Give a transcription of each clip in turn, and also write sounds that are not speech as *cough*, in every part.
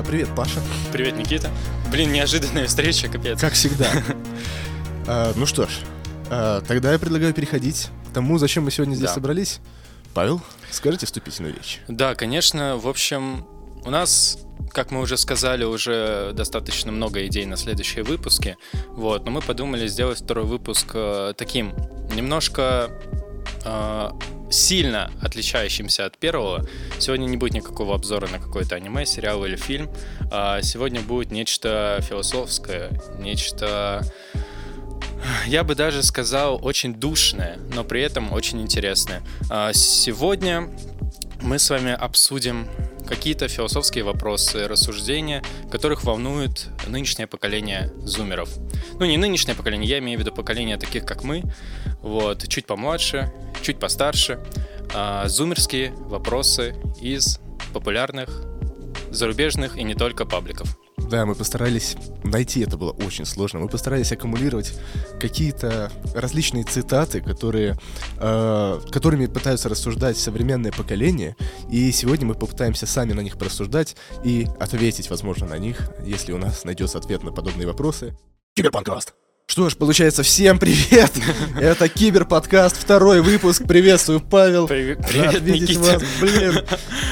А, Привет, Паша. Привет, Никита. Блин, неожиданная встреча, капец. Как всегда. *laughs* А, Ну что ж, а, тогда я предлагаю переходить к тому, зачем мы сегодня здесь собрались. Павел, скажите вступительную речь. Да, конечно, в общем, у нас, как мы уже сказали, уже достаточно много идей на следующие выпуски. Вот, но мы подумали сделать второй выпуск э, таким немножко э, сильно отличающимся от первого. Сегодня не будет никакого обзора на какой-то аниме, сериал или фильм. А сегодня будет нечто философское, нечто я бы даже сказал, очень душное, но при этом очень интересное. А, Сегодня мы с вами обсудим какие-то философские вопросы, рассуждения, которых волнует нынешнее поколение зумеров. Ну, не нынешнее поколение, я имею в виду поколение таких, как мы, вот, чуть помладше, чуть постарше. А, Зумерские вопросы из популярных зарубежных и не только пабликов. Да, мы постарались найти, это было очень сложно. Мы постарались аккумулировать какие-то различные цитаты, которые, э, которыми пытаются рассуждать современное поколение. И сегодня мы попытаемся сами на них порассуждать и ответить, возможно, на них, если у нас найдется ответ на подобные вопросы. Киберпанкаст. Что ж, получается, всем привет! *laughs* Это Киберпанкаст, второй выпуск. Приветствую, Павел. Привет, Рад видеть Никита. вас. Блин,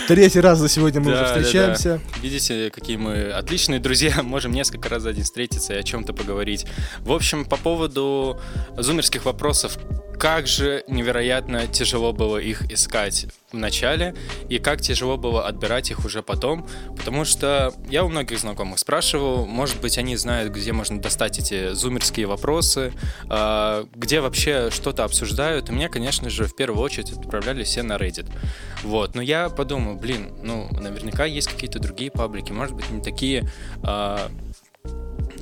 третий раз за сегодня мы Да, уже да, да. встречаемся. Видите, какие мы отличные друзья, *laughs* можем несколько раз за день встретиться и о чем-то поговорить. В общем, по поводу зумерских вопросов, как же невероятно тяжело было их искать в начале и как тяжело было отбирать их уже потом, потому что я у многих знакомых спрашивал, может быть, они знают, где можно достать эти зумерские вопросы, а, где вообще что-то обсуждают, и меня, конечно же, в первую очередь отправляли все на Reddit. Вот, но я подумал, блин, ну, наверняка есть какие-то другие паблики, может быть, не такие а,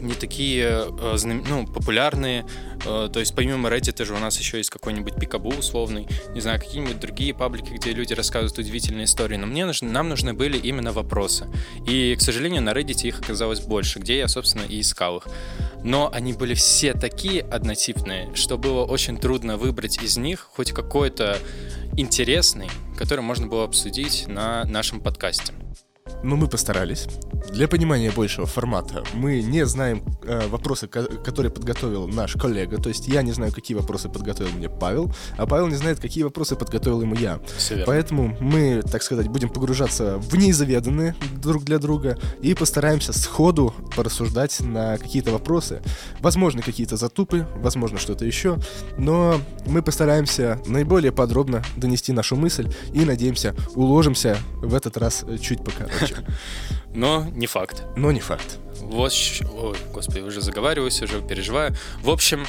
не такие э, ну, популярные. Э, То есть помимо Reddit же у нас еще есть какой-нибудь Пикабу условный, не знаю, какие-нибудь другие паблики, где люди рассказывают удивительные истории. Но мне нужны, нам нужны были именно вопросы. И, к сожалению, на Reddit их оказалось больше, где я, собственно, и искал их. Но они были все такие однотипные, что было очень трудно выбрать из них хоть какой-то интересный, который можно было обсудить на нашем подкасте. Но мы постарались. Для понимания большего формата мы не знаем э, вопросы, ко- которые подготовил наш коллега. То есть я не знаю, какие вопросы подготовил мне Павел, а Павел не знает, какие вопросы подготовил ему я. Поэтому мы, так сказать, будем погружаться в неизведанные друг для друга и постараемся сходу порассуждать на какие-то вопросы. Возможно, какие-то затупы, возможно, что-то еще, но мы постараемся наиболее подробно донести нашу мысль и, надеемся, уложимся в этот раз чуть покороче. Но не факт. Но не факт. Вот, ой, господи, уже заговариваюсь, уже переживаю. В общем,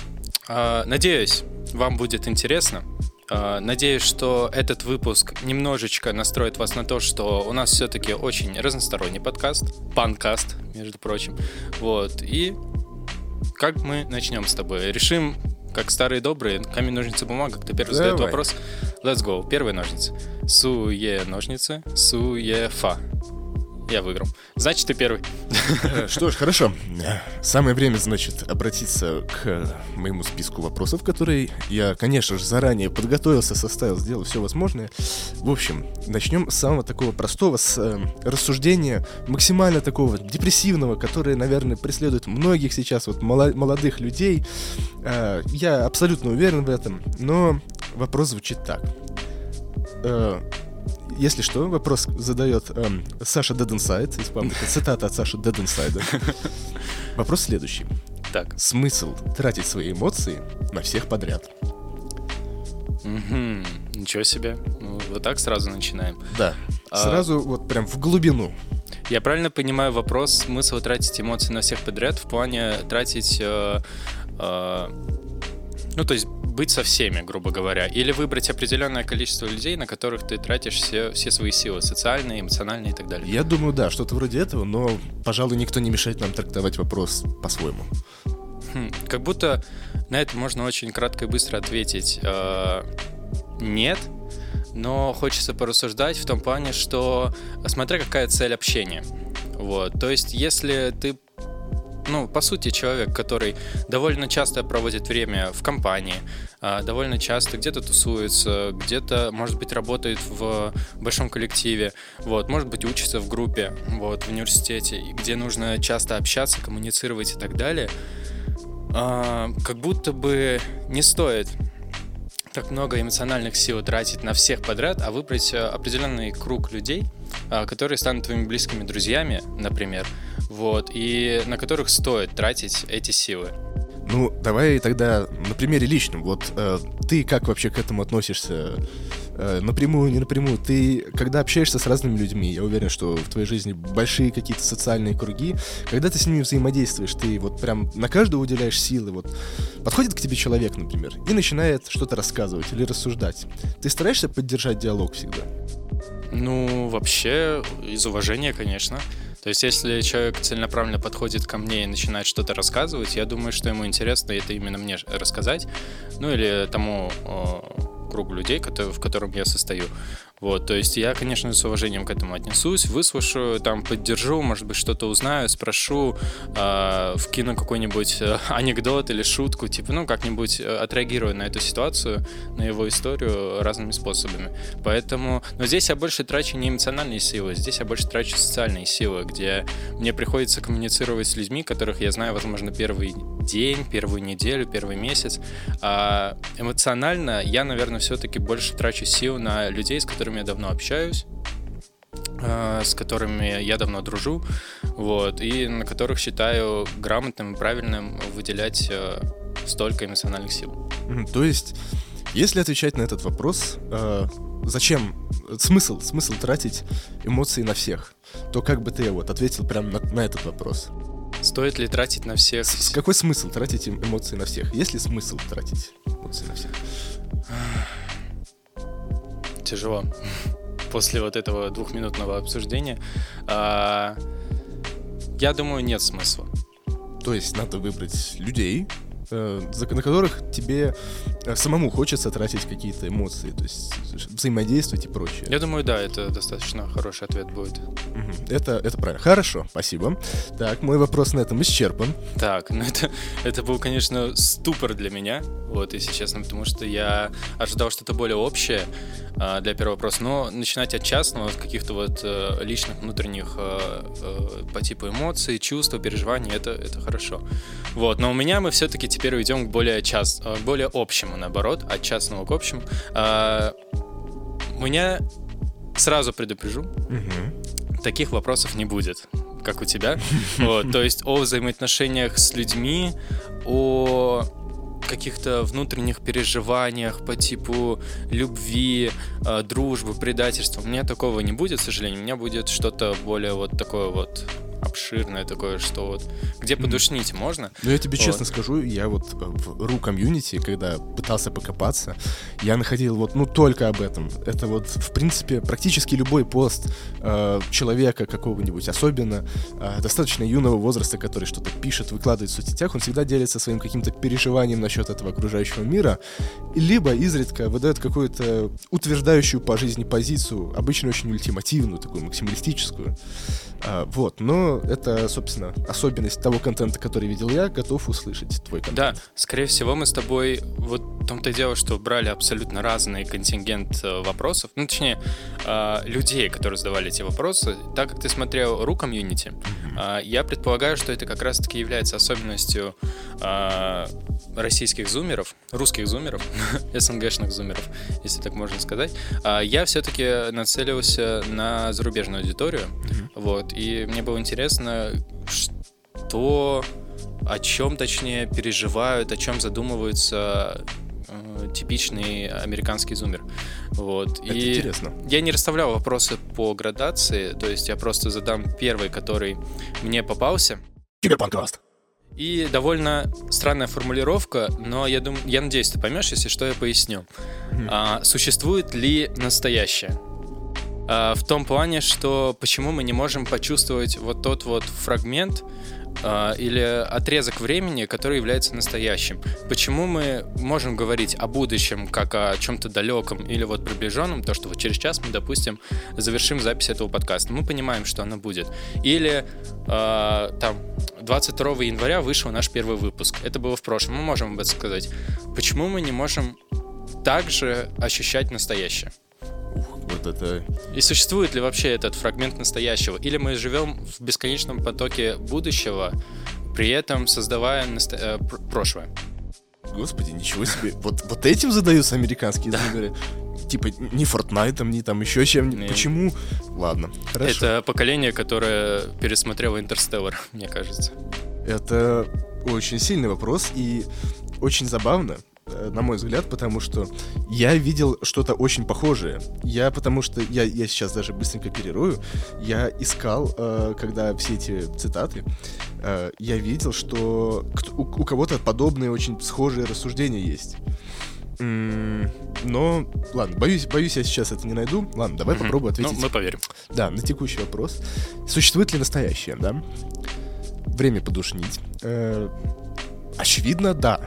э, надеюсь, вам будет интересно. Э, Надеюсь, что этот выпуск немножечко настроит вас на то, что у нас все-таки очень разносторонний подкаст, панкаст, между прочим. Вот, и как мы начнем с тобой? Решим, как старые добрые, камень, ножницы, бумага. Кто первый задает вопрос? Let's go. Первые ножницы. Суе ножницы, суе фа. Я выиграл. Значит, ты первый. Э, Что ж, хорошо. Самое время, значит, обратиться к моему списку вопросов, которые я, конечно же, заранее подготовился, составил, сделал все возможное. В общем, начнем с самого такого простого, с э, рассуждения максимально такого депрессивного, которое, наверное, преследует многих сейчас вот молодых людей. Э, Я абсолютно уверен в этом, но вопрос звучит так. Э, если что, вопрос задает эм, Саша Dead Inside из паблика. Цитата от Саши Dead *laughs* Inside. Вопрос следующий. Так. Смысл тратить свои эмоции на всех подряд? Мгм. Ничего себе. Ну, вот так сразу начинаем. Да. А- Сразу вот прям в глубину. Я правильно понимаю вопрос, смысл тратить эмоции на всех подряд в плане тратить... э, э, ну, то есть быть со всеми, грубо говоря, или выбрать определенное количество людей, на которых ты тратишь все, все свои силы, социальные, эмоциональные и так далее. Я думаю, да, что-то вроде этого, но, пожалуй, никто не мешает нам трактовать вопрос по-своему. Хм, как будто на это можно очень кратко и быстро ответить э, нет, но хочется порассуждать в том плане, что смотря какая цель общения. Вот, то есть если ты ну, по сути, человек, который довольно часто проводит время в компании, а, довольно часто где-то тусуется, где-то, может быть, работает в большом коллективе, вот, может быть, учится в группе, вот, в университете, где нужно часто общаться, коммуницировать и так далее, а, как будто бы не стоит так много эмоциональных сил тратить на всех подряд, а выбрать э, определенный круг людей, а, которые станут твоими близкими друзьями, например, вот, и на которых стоит тратить эти силы. Ну, давай тогда на примере личном. Вот э, ты как вообще к этому относишься? Э, напрямую, не напрямую. Ты, когда общаешься с разными людьми, я уверен, что в твоей жизни большие какие-то социальные круги, когда ты с ними взаимодействуешь, ты вот прям на каждого уделяешь силы. Вот подходит к тебе человек, например, и начинает что-то рассказывать или рассуждать. Ты стараешься поддержать диалог всегда? Ну, вообще, из уважения, конечно. То есть, если человек целенаправленно подходит ко мне и начинает что-то рассказывать, я думаю, что ему интересно это именно мне рассказать, ну или тому кругу людей, в котором я состою. Вот, то есть я, конечно, с уважением к этому отнесусь, выслушаю, там, поддержу, может быть, что-то узнаю, спрошу, э, вкину какой-нибудь э, *laughs* анекдот или шутку, типа, ну, как-нибудь э, отреагирую на эту ситуацию, на его историю разными способами. Поэтому, но здесь я больше трачу не эмоциональные силы, здесь я больше трачу социальные силы, где мне приходится коммуницировать с людьми, которых я знаю, возможно, первый день, первую неделю, первый месяц. А эмоционально я, наверное, все-таки больше трачу сил на людей, с которыми которыми я давно общаюсь, э, с которыми я давно дружу, вот, и на которых считаю грамотным и правильным выделять э, столько эмоциональных сил. То есть, если отвечать на этот вопрос, э, зачем смысл, смысл тратить эмоции на всех, то как бы ты вот ответил прямо на, на этот вопрос? Стоит ли тратить на всех? С, какой смысл тратить эмоции на всех? Есть ли смысл тратить эмоции на всех? Тяжело *laughs* после вот этого двухминутного обсуждения. А, я думаю, нет смысла. То есть надо выбрать людей, Э, на которых тебе э, самому хочется тратить какие-то эмоции, то есть взаимодействовать и прочее. Я думаю, да, это достаточно хороший ответ будет. Это, это правильно. Хорошо, спасибо. Так, мой вопрос на этом исчерпан. Так, ну это, это был, конечно, ступор для меня, вот, если честно, потому что я ожидал что-то более общее а, для первого вопроса, но начинать от частного, от каких-то вот э, личных внутренних э, э, по типу эмоций, чувств, переживаний, это, это хорошо. Вот, но у меня мы все-таки теперь уйдем к более, част, э, более общему, наоборот, от частного к общему. А, меня сразу предупрежу, угу. таких вопросов не будет, как у тебя. *laughs* Вот, то есть о взаимоотношениях с людьми, о каких-то внутренних переживаниях по типу любви, э, дружбы, предательства. У меня такого не будет, к сожалению. У меня будет что-то более вот такое вот обширное такое, что вот где подушнить mm. можно. Ну, я тебе вот. честно скажу, я вот в ру комьюнити, когда пытался покопаться, я находил вот, ну, только об этом. Это вот, в принципе, практически любой пост э, человека какого-нибудь, особенно э, достаточно юного возраста, который что-то пишет, выкладывает в соцсетях, он всегда делится своим каким-то переживанием насчет этого окружающего мира, либо изредка выдает какую-то утверждающую по жизни позицию, обычно очень ультимативную, такую максималистическую. А, вот, но это, собственно, особенность того контента, который видел я, готов услышать твой контент. Да, скорее всего, мы с тобой, вот в том-то и дело, что брали абсолютно разный контингент э, вопросов, ну, точнее, а, людей, которые задавали эти вопросы. Так как ты смотрел ру комьюнити, mm-hmm. я предполагаю, что это как раз-таки является особенностью российских зумеров, русских зумеров, *laughs* СНГшных зумеров, если так можно сказать. Я все-таки нацелился на зарубежную аудиторию, mm-hmm. вот, вот, и мне было интересно, что, о чем, точнее, переживают, о чем задумываются э, типичный американский зумер. Вот. Это и интересно. Я не расставлял вопросы по градации, то есть я просто задам первый, который мне попался. Киберпанкаст. И довольно странная формулировка, но я думаю, я надеюсь, ты поймешь, если что, я поясню. Mm. А, существует ли настоящее? А, в том плане, что почему мы не можем почувствовать вот тот вот фрагмент а, или отрезок времени, который является настоящим. Почему мы можем говорить о будущем как о чем-то далеком или вот приближенном, то, что вот через час мы, допустим, завершим запись этого подкаста, мы понимаем, что оно будет. Или э, там 22 января вышел наш первый выпуск. Это было в прошлом. Мы можем об этом сказать. Почему мы не можем также ощущать настоящее? Вот это... И существует ли вообще этот фрагмент настоящего? Или мы живем в бесконечном потоке будущего, при этом создавая наста... э, прошлое? Господи, ничего себе. *laughs* Вот, вот этим задаются американские да. Типа не Fortnite, ни там еще чем-нибудь. Почему? Ладно, хорошо. Это поколение, которое пересмотрело Интерстеллар, мне кажется. Это очень сильный вопрос и очень забавно, на мой взгляд, потому что я видел что-то очень похожее. Я, потому что, я, я сейчас даже быстренько перерою, я искал, э, когда все эти цитаты, э, я видел, что у, у кого-то подобные очень схожие рассуждения есть. Но, ладно, боюсь, боюсь, я сейчас это не найду. Ладно, давай mm-hmm. попробую ответить. Ну, мы поверим. Да, на текущий вопрос. Существует ли настоящее, да? Время подушнить. Э, очевидно, да.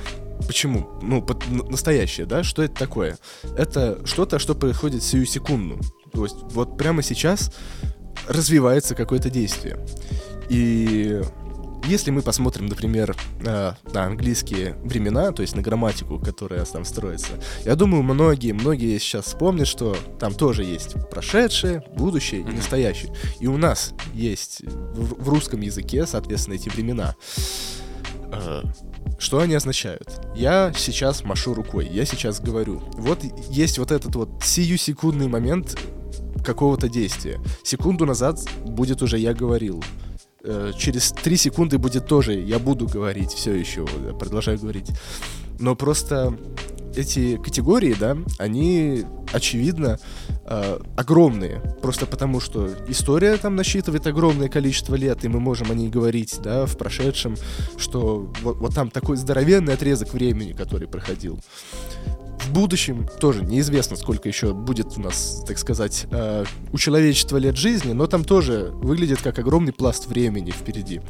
Почему? Ну, под, настоящее, да? Что это такое? Это что-то, что происходит сию секунду. То есть вот прямо сейчас развивается какое-то действие. И если мы посмотрим, например, на, на английские времена, то есть на грамматику, которая там строится, я думаю, многие, многие сейчас вспомнят, что там тоже есть прошедшее, будущее и настоящее. И у нас есть в, в русском языке, соответственно, эти времена. Э, что они означают? Я сейчас машу рукой, я сейчас говорю. Вот есть вот этот вот сию-секундный момент какого-то действия. Секунду назад будет уже я говорил. Э, через три секунды будет тоже я буду говорить, все еще продолжаю говорить. Но просто эти категории, да, они, очевидно, э, огромные. Просто потому, что история там насчитывает огромное количество лет, и мы можем о ней говорить, да, в прошедшем, что вот, вот там такой здоровенный отрезок времени, который проходил. В будущем тоже неизвестно, сколько еще будет у нас, так сказать, э, у человечества лет жизни, но там тоже выглядит как огромный пласт времени впереди.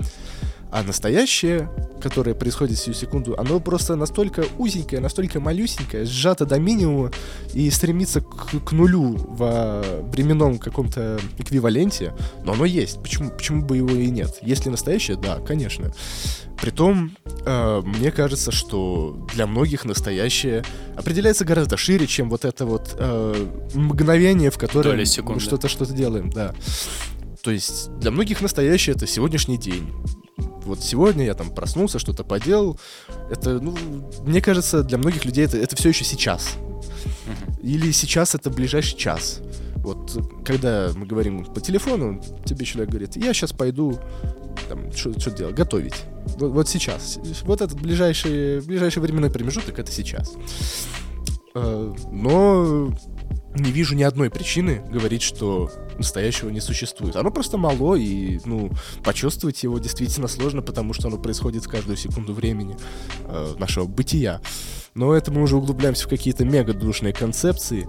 А настоящее, которое происходит в сию секунду, оно просто настолько узенькое, настолько малюсенькое, сжато до минимума и стремится к, к нулю во временном каком-то эквиваленте, но оно есть. Почему, почему бы его и нет? Если настоящее, да, конечно. Притом, э, мне кажется, что для многих настоящее определяется гораздо шире, чем вот это вот э, мгновение, в котором мы что-то что-то делаем, да. То есть для многих настоящее это сегодняшний день вот сегодня я там проснулся, что-то поделал. Это, ну, мне кажется, для многих людей это, это все еще сейчас. Или сейчас это ближайший час. Вот когда мы говорим по телефону, тебе человек говорит, я сейчас пойду там, что делать, готовить. Вот, вот сейчас. Вот этот ближайший, ближайший временной промежуток это сейчас. Э, но не вижу ни одной причины говорить, что настоящего не существует. Оно просто мало, и, ну, почувствовать его действительно сложно, потому что оно происходит в каждую секунду времени э, нашего бытия. Но это мы уже углубляемся в какие-то мега душные концепции.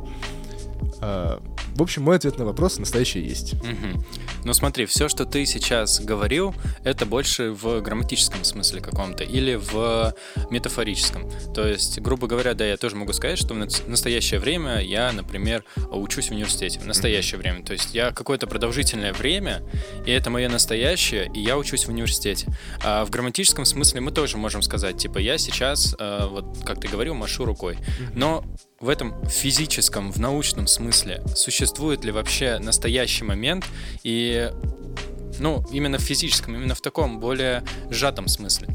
Э, в общем, мой ответ на вопрос настоящее есть. Угу. Ну смотри, все, что ты сейчас говорил, это больше в грамматическом смысле каком-то или в метафорическом. То есть, грубо говоря, да, я тоже могу сказать, что в настоящее время я, например, учусь в университете. В настоящее время. То есть я какое-то продолжительное время, и это мое настоящее, и я учусь в университете. А в грамматическом смысле мы тоже можем сказать, типа, я сейчас, э, вот как ты говорил, машу рукой. Но в этом физическом, в научном смысле существует ли вообще настоящий момент и, ну, именно в физическом, именно в таком более сжатом смысле?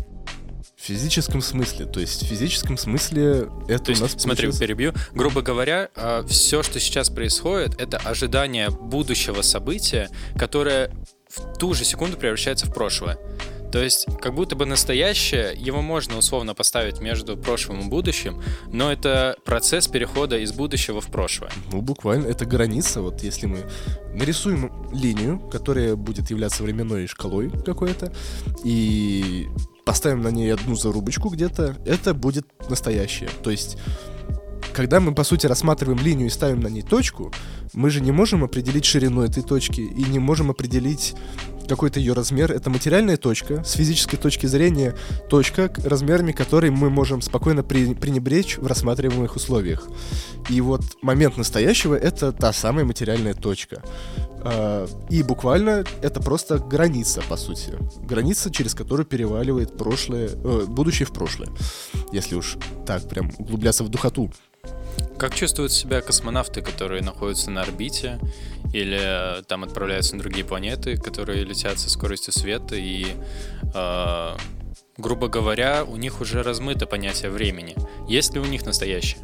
В физическом смысле, то есть в физическом смысле это то есть, у нас Смотри, получилось... перебью. Грубо говоря, а, все, что сейчас происходит, это ожидание будущего события, которое в ту же секунду превращается в прошлое. То есть, как будто бы настоящее, его можно условно поставить между прошлым и будущим, но это процесс перехода из будущего в прошлое. Ну, буквально, это граница. Вот если мы нарисуем линию, которая будет являться временной шкалой какой-то, и поставим на ней одну зарубочку где-то, это будет настоящее. То есть когда мы, по сути, рассматриваем линию и ставим на ней точку, мы же не можем определить ширину этой точки и не можем определить какой-то ее размер. Это материальная точка, с физической точки зрения точка, размерами которой мы можем спокойно пренебречь в рассматриваемых условиях. И вот момент настоящего — это та самая материальная точка. А, и буквально это просто граница, по сути. Граница, через которую переваливает прошлое, э, будущее в прошлое. Если уж так прям углубляться в духоту. Как чувствуют себя космонавты, которые находятся на орбите или э, там отправляются на другие планеты, которые летят со скоростью света и, э, грубо говоря, у них уже размыто понятие времени. Есть ли у них настоящее?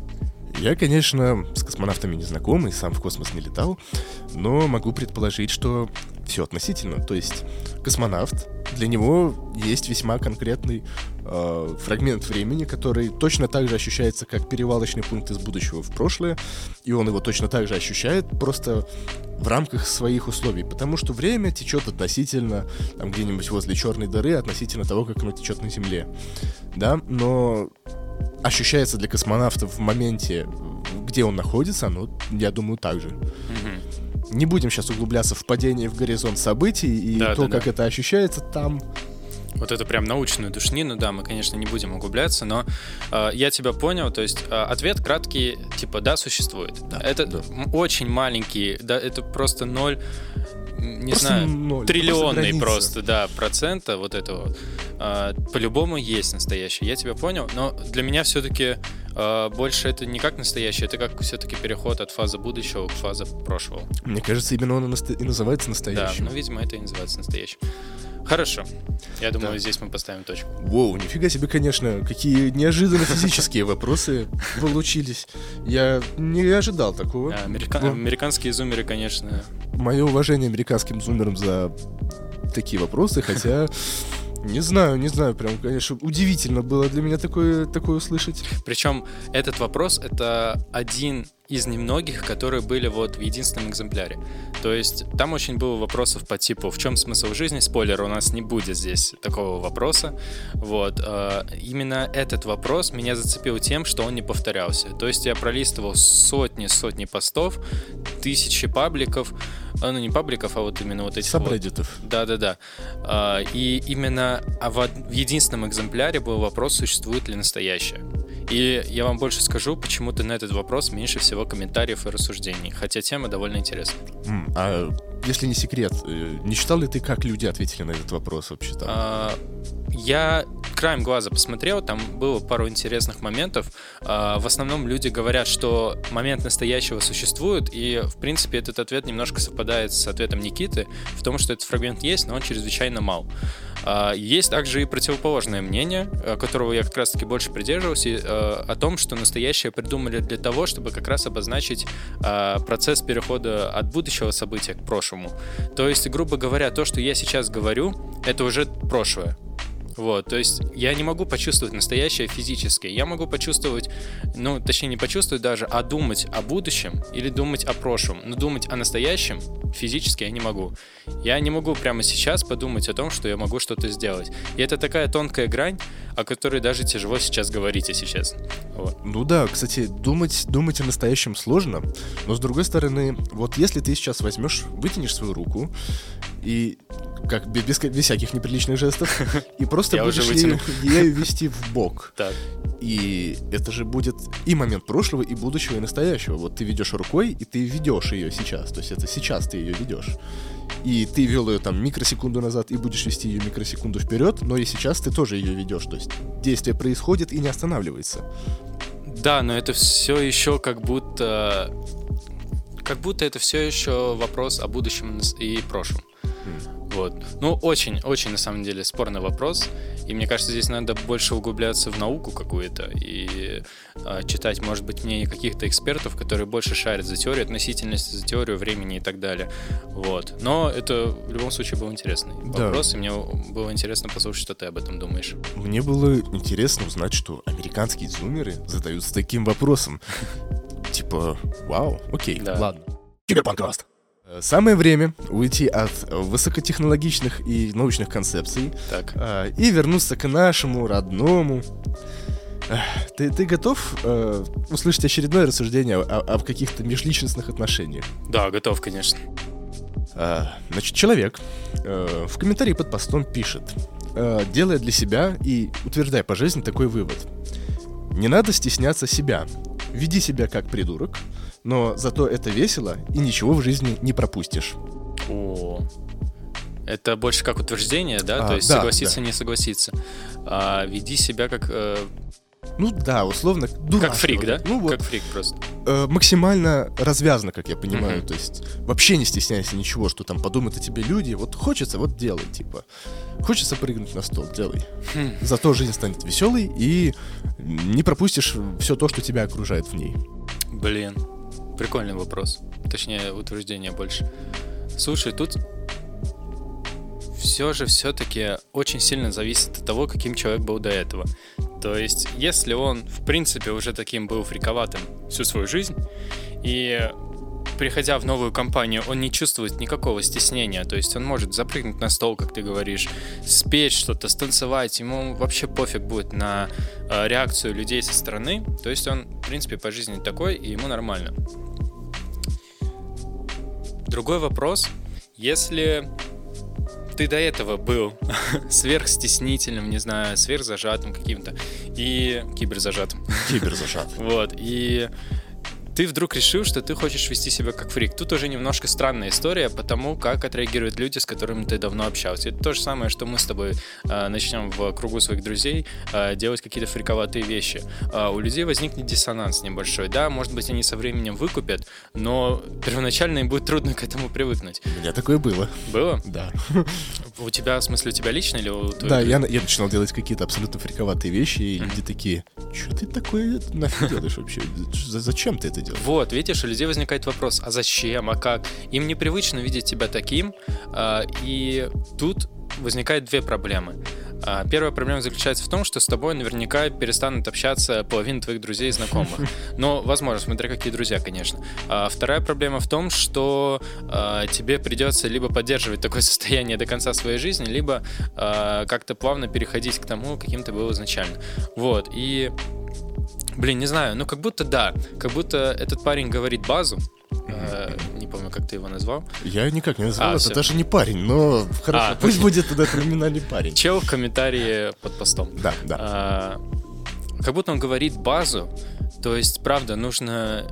Я, конечно, с космонавтами не знаком и сам в космос не летал, но могу предположить, что все относительно. То есть космонавт, для него есть весьма конкретный э, фрагмент времени, который точно так же ощущается, как перевалочный пункт из будущего в прошлое, и он его точно так же ощущает, просто в рамках своих условий, потому что время течет относительно, там где-нибудь возле черной дыры, относительно того, как оно течет на Земле, да, но ощущается для космонавта в моменте, где он находится, оно, я думаю, так же. Не будем сейчас углубляться в падение в горизонт событий и да, то, да, как да. это ощущается там. Вот это прям научную душнину, да, мы, конечно, не будем углубляться, но э, я тебя понял, то есть э, ответ краткий, типа, да, существует. Да, это да. очень маленький, да, это просто ноль не просто знаю, ноль, триллионный просто, просто, да, процента вот этого. А, по-любому есть настоящее. Я тебя понял, но для меня все-таки а, больше это не как настоящее, это как все-таки переход от фазы будущего к фазе прошлого. Мне кажется, именно он и называется настоящим. Да, ну, видимо, это и называется настоящим. Хорошо. Я думаю, да. здесь мы поставим точку. Воу, нифига себе, конечно, какие неожиданно физические вопросы получились. Я не ожидал такого. Но... Американские зумеры, конечно. Мое уважение американским зумерам за такие вопросы, хотя не знаю, не знаю, прям, конечно, удивительно было для меня такое, такое услышать. Причем этот вопрос — это один из немногих, которые были вот в единственном экземпляре. То есть там очень было вопросов по типу «В чем смысл жизни?» Спойлер, у нас не будет здесь такого вопроса. Вот. Э, именно этот вопрос меня зацепил тем, что он не повторялся. То есть я пролистывал сотни-сотни постов, тысячи пабликов, э, ну не пабликов, а вот именно вот этих Сабреддитов. Вот. Да-да-да. Э, и именно а в единственном экземпляре был вопрос, существует ли настоящее. И я вам больше скажу, почему-то на этот вопрос меньше всего комментариев и рассуждений, хотя тема довольно интересная. Mm, а если не секрет, э, не читал ли ты, как люди ответили на этот вопрос вообще-то? А, я краем глаза посмотрел, там было пару интересных моментов. А, в основном люди говорят, что момент настоящего существует, и, в принципе, этот ответ немножко совпадает с ответом Никиты в том, что этот фрагмент есть, но он чрезвычайно мал. А, есть также и противоположное мнение, которого я как раз-таки больше придерживался, э, о том, что настоящее придумали для того, чтобы как раз обозначить а, процесс перехода от будущего события к прошлому. То есть, грубо говоря, то, что я сейчас говорю, это уже прошлое. Вот, то есть я не могу почувствовать настоящее физически. Я могу почувствовать, ну, точнее не почувствовать даже, а думать о будущем или думать о прошлом. Но думать о настоящем физически я не могу. Я не могу прямо сейчас подумать о том, что я могу что-то сделать. И это такая тонкая грань, о которой даже тяжело сейчас говорить, если честно. Вот. Ну да, кстати, думать, думать о настоящем сложно, но с другой стороны, вот если ты сейчас возьмешь, вытянешь свою руку и как без, без, всяких неприличных жестов, *laughs* и просто будешь ею, *laughs* ею вести в бок. *laughs* Так. И это же будет и момент прошлого, и будущего, и настоящего. Вот ты ведешь рукой, и ты ведешь ее сейчас. То есть это сейчас ты ее ведешь. И ты вел ее там микросекунду назад и будешь вести ее микросекунду вперед, но и сейчас ты тоже ее ведешь. То есть действие происходит и не останавливается. Да, но это все еще как будто как будто это все еще вопрос о будущем и прошлом. Вот. Ну, очень-очень, на самом деле, спорный вопрос. И мне кажется, здесь надо больше углубляться в науку какую-то и э, читать, может быть, мнение каких-то экспертов, которые больше шарят за теорию относительности, за теорию времени и так далее. Вот. Но это в любом случае был интересный да. вопрос, и мне было интересно послушать, что ты об этом думаешь. Мне было интересно узнать, что американские зумеры задаются таким вопросом. *laughs* Типа, вау, окей, ладно. Киберпанкаст. Самое время уйти от высокотехнологичных и научных концепций так. А, и вернуться к нашему родному. Ты, ты готов э, услышать очередное рассуждение о, о каких-то межличностных отношениях? Да, готов, конечно. А, значит, человек э, в комментарии под постом пишет, э, делая для себя и утверждая по жизни такой вывод. Не надо стесняться себя. Веди себя как придурок, но зато это весело и ничего в жизни не пропустишь. О, это больше как утверждение, да? А, То есть да, согласиться, да. не согласиться. А, веди себя как, э, Ну да, условно, дурашливо. как фрик, да? Ну вот, Как фрик просто. э, максимально развязно, как я понимаю. Мгм. То есть вообще не стесняйся ничего, что там подумают о тебе люди. Вот хочется, вот делай, типа. Хочется прыгнуть на стол, делай. Хм. Зато жизнь станет веселой и не пропустишь все то, что тебя окружает в ней. Блин, прикольный вопрос. Точнее, утверждение больше. Слушай, тут все же все-таки очень сильно зависит от того, каким человек был до этого. То есть, если он, в принципе, уже таким был фриковатым всю свою жизнь, и приходя в новую компанию, он не чувствует никакого стеснения, то есть он может запрыгнуть на стол, как ты говоришь, спеть что-то, станцевать, ему вообще пофиг будет на э, реакцию людей со стороны, то есть он, в принципе, по жизни такой, и ему нормально. Другой вопрос, если ты до этого был *laughs* сверхстеснительным, не знаю, сверхзажатым каким-то и киберзажатым, Киберзажат. *laughs* вот, и ты вдруг решил, что ты хочешь вести себя как фрик. Тут уже немножко странная история по тому, как отреагируют люди, с которыми ты давно общался. Это то же самое, что мы с тобой э, начнем в кругу своих друзей э, делать какие-то фриковатые вещи. Э, у людей возникнет диссонанс небольшой. Да, может быть, они со временем выкупят, но первоначально им будет трудно к этому привыкнуть. У меня такое было. Было? Да. У тебя, в смысле, у тебя лично или у твоих Да, я, я начинал делать какие-то абсолютно фриковатые вещи, и люди такие, что ты такое нафиг делаешь вообще? За- Зачем ты это делаешь? Вот, видишь, у людей возникает вопрос, а зачем, а как? Им непривычно видеть тебя таким, а, и тут возникает две проблемы. А, Первая проблема заключается в том, что с тобой наверняка перестанут общаться половина твоих друзей и знакомых. *laughs* Но, возможно, смотря какие друзья, конечно. А Вторая проблема в том, что тебе придется либо поддерживать такое *laughs* состояние до конца своей жизни, либо как-то плавно переходить к тому, каким ты был изначально. Вот, и Блин, не знаю, ну как будто да, как будто этот парень говорит базу, э, не помню, как ты его назвал. Я никак не назвал, А, это всё. даже не парень, но хорошо, А, пусть будет тогда криминальный парень. Чел в комментарии под постом. Да, да. А, как будто он говорит базу, то есть, правда, нужно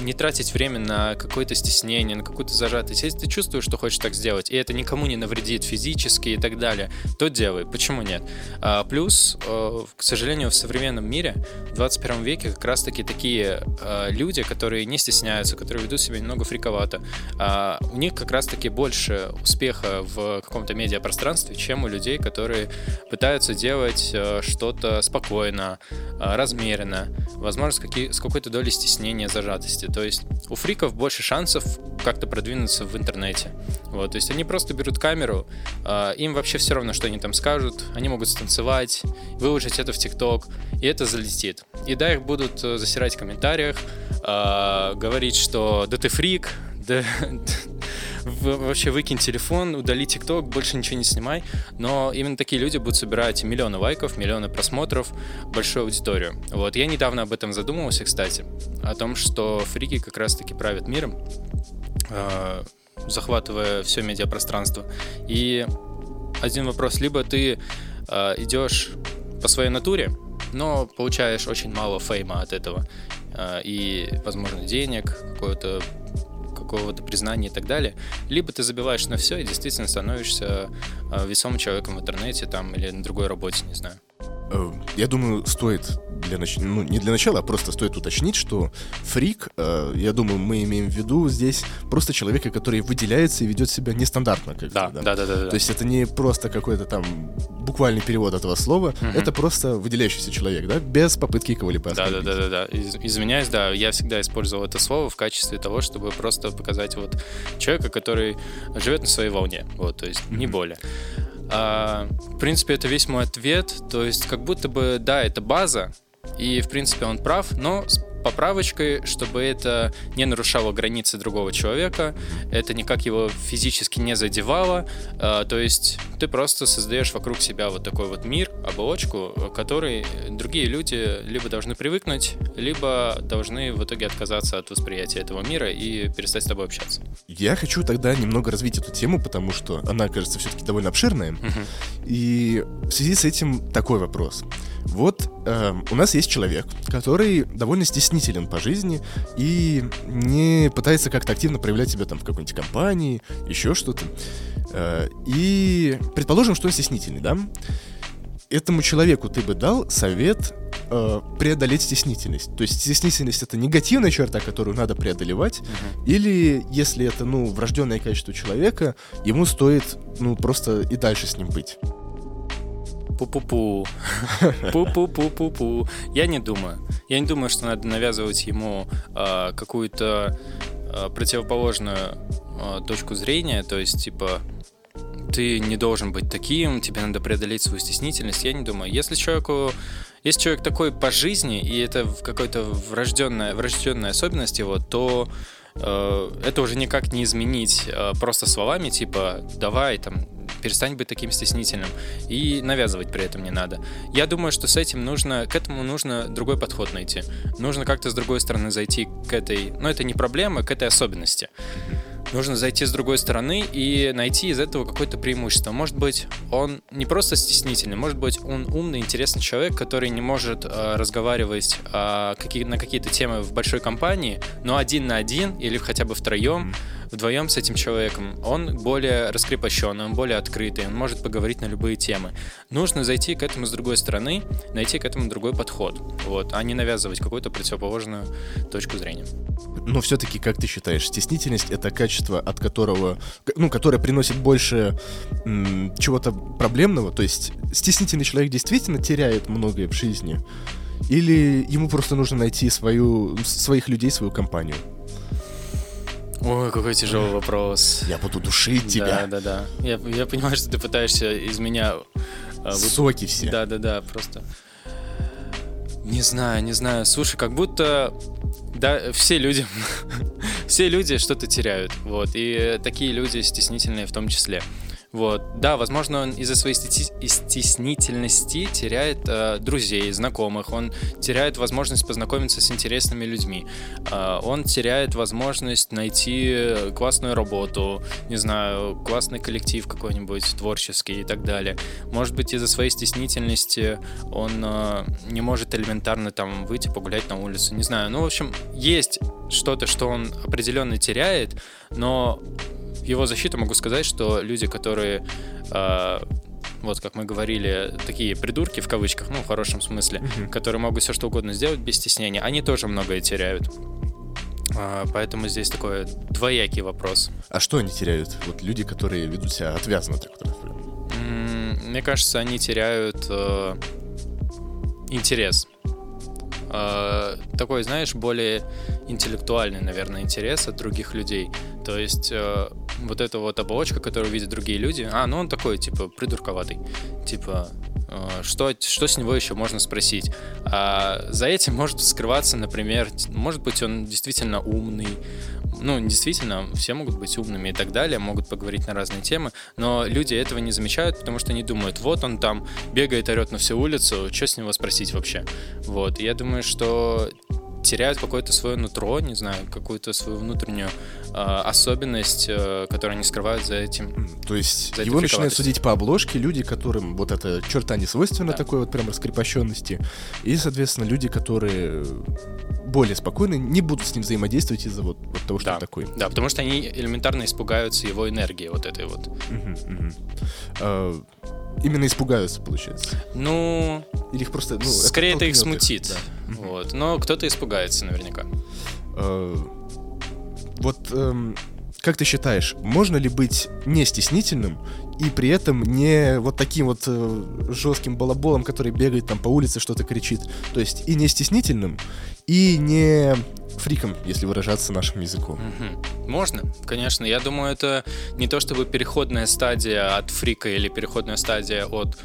не тратить время на какое-то стеснение, на какую-то зажатость. Если ты чувствуешь, что хочешь так сделать, и это никому не навредит физически и так далее, то делай. Почему нет? А, плюс, э, к сожалению, в современном мире, в 21 веке как раз-таки такие э, люди, которые не стесняются, которые ведут себя немного фриковато, а, у них как раз-таки больше успеха в каком-то медиапространстве, чем у людей, которые пытаются делать э, что-то спокойно, э, размеренно, возможно, с какой-то долей стеснения, зажатости. То есть у фриков больше шансов как-то продвинуться в интернете. Вот, то есть они просто берут камеру, э, им вообще все равно, что они там скажут, они могут станцевать, выложить это в ТикТок, и это залетит. И да, их будут э, засирать в комментариях, э, говорить, что да ты фрик, да, *laughs* вообще выкинь телефон, удали ТикТок, больше ничего не снимай. Но именно такие люди будут собирать миллионы лайков, миллионы просмотров, большую аудиторию. Вот, я недавно об этом задумывался, кстати, о том, что фрики как раз-таки правят миром, э, захватывая все медиапространство. И один вопрос, либо ты э, идешь по своей натуре, но получаешь очень мало фейма от этого, э, и, возможно, денег, какого-то какого-то признания и так далее, либо ты забиваешь на все и действительно становишься э, весомым человеком в интернете там или на другой работе, не знаю. Э, Я думаю, стоит для нач... ну, не для начала, а просто стоит уточнить, что фрик, э, я думаю, мы имеем в виду здесь просто человека, который выделяется и ведет себя нестандартно. Как Да, да, да, да. да. То есть это не просто какой-то там буквальный перевод этого слова, Мгм. это просто выделяющийся человек, да, без попытки кого-либо Да, да, да, да, да. Из- извиняюсь, да, я всегда использовал это слово в качестве того, чтобы просто показать вот человека, который живет на своей волне, вот, то есть не Мгм. более. А, в принципе, это весь мой ответ, то есть как будто бы, да, это база, и, в принципе, он прав, но с поправочкой, чтобы это не нарушало границы другого человека, это никак его физически не задевало. Э, то есть ты просто создаешь вокруг себя вот такой вот мир, оболочку, который другие люди либо должны привыкнуть, либо должны в итоге отказаться от восприятия этого мира и перестать с тобой общаться. Я хочу тогда немного развить эту тему, потому что она, кажется, все-таки довольно обширная. Мгм. И в связи с этим такой вопрос. Вот э, у нас есть человек, который довольно стеснителен по жизни и не пытается как-то активно проявлять себя там в какой-нибудь компании, еще что-то. Э, и предположим, что он стеснительный, да? Этому человеку ты бы дал совет э, преодолеть стеснительность. То есть стеснительность это негативная черта, которую надо преодолевать, или если это, ну, врожденное качество человека, ему стоит, ну, просто и дальше с ним быть. Пу-пу-пу. *laughs* Пу-пу-пу-пу-пу. Я не думаю. Я не думаю, что надо навязывать ему а, какую-то а, противоположную а, точку зрения. То есть, типа, ты не должен быть таким, тебе надо преодолеть свою стеснительность. Я не думаю. Если человеку если человек такой по жизни, и это в какой-то врожденная, врожденная особенность его, то э, это уже никак не изменить э, просто словами, типа, давай, там, перестань быть таким стеснительным. И навязывать при этом не надо. Я думаю, что с этим нужно, к этому нужно другой подход найти. Нужно как-то с другой стороны зайти к этой, ну это не проблема, к этой особенности. Нужно зайти с другой стороны и найти из этого какое-то преимущество. Может быть, он не просто стеснительный, может быть, он умный, интересный человек, который не может э, разговаривать э, какие, на какие-то темы в большой компании, но один на один или хотя бы втроем, вдвоем с этим человеком, он более раскрепощенный, он более открытый, он может поговорить на любые темы. Нужно зайти к этому с другой стороны, найти к этому другой подход, вот, а не навязывать какую-то противоположную точку зрения. Но все-таки, как ты считаешь, стеснительность это качество, от которого, ну, которое приносит больше м, чего-то проблемного? То есть стеснительный человек действительно теряет многое в жизни? Или ему просто нужно найти свою, своих людей, свою компанию? Ой, какой тяжелый вопрос. Я буду душить тебя. Да, да, да. Я, я понимаю, что ты пытаешься из меня... вы- Соки все. Да, да, да, просто. Не знаю, не знаю. Слушай, как будто да, все люди, *laughs* все люди что-то теряют, вот, и такие люди стеснительные в том числе. Вот, да, возможно, он из-за своей стеснительности теряет э, друзей, знакомых, он теряет возможность познакомиться с интересными людьми, Э, он теряет возможность найти классную работу, не знаю, классный коллектив какой-нибудь творческий и так далее. Может быть, из-за своей стеснительности он э, не может элементарно там выйти погулять на улицу, не знаю. Ну, в общем, есть что-то, что он определенно теряет, но его защиту могу сказать, что люди, которые э, вот как мы говорили, такие придурки в кавычках, ну, в хорошем смысле, Мгм. которые могут все что угодно сделать без стеснения, они тоже многое теряют. А, Поэтому здесь такой двоякий вопрос. А что они теряют? Вот люди, которые ведут себя отвязно так. Мне кажется, они теряют э, интерес. Э, такой, знаешь, более интеллектуальный, наверное, интерес от других людей. То есть э, вот эта вот оболочка, которую видят другие люди, а, ну он такой, типа, придурковатый. Типа, что, что с него еще можно спросить? А за этим может скрываться, например, может быть, он действительно умный, ну, действительно, все могут быть умными и так далее, могут поговорить на разные темы, но люди этого не замечают, потому что они думают, вот он там бегает, орет на всю улицу, что с него спросить вообще? Вот, я думаю, что теряют какое-то свое нутро, не знаю, какую-то свою внутреннюю э, особенность, э, которую они скрывают за этим. То есть За его начинают судить по обложке люди, которым вот эта черта не свойственна, Да. такой вот прям раскрепощенности. И, соответственно, люди, которые более спокойны, не будут с ним взаимодействовать из-за вот, вот того, что Да. он такой. Да, потому что они элементарно испугаются его энергии вот этой вот. Мгм, мгм. Именно испугаются, получается. Ну, Или их просто... Ну, скорее это их толкнет смутит. да. Мгм. Вот. Но кто-то испугается наверняка. А, Вот эм, как ты считаешь, можно ли быть не стеснительным и при этом не вот таким вот э, жестким балаболом, который бегает там по улице, что-то кричит? То есть и не стеснительным, и не фриком, если выражаться нашим языком. Можно, конечно. Я думаю, это не то чтобы переходная стадия от фрика или переходная стадия от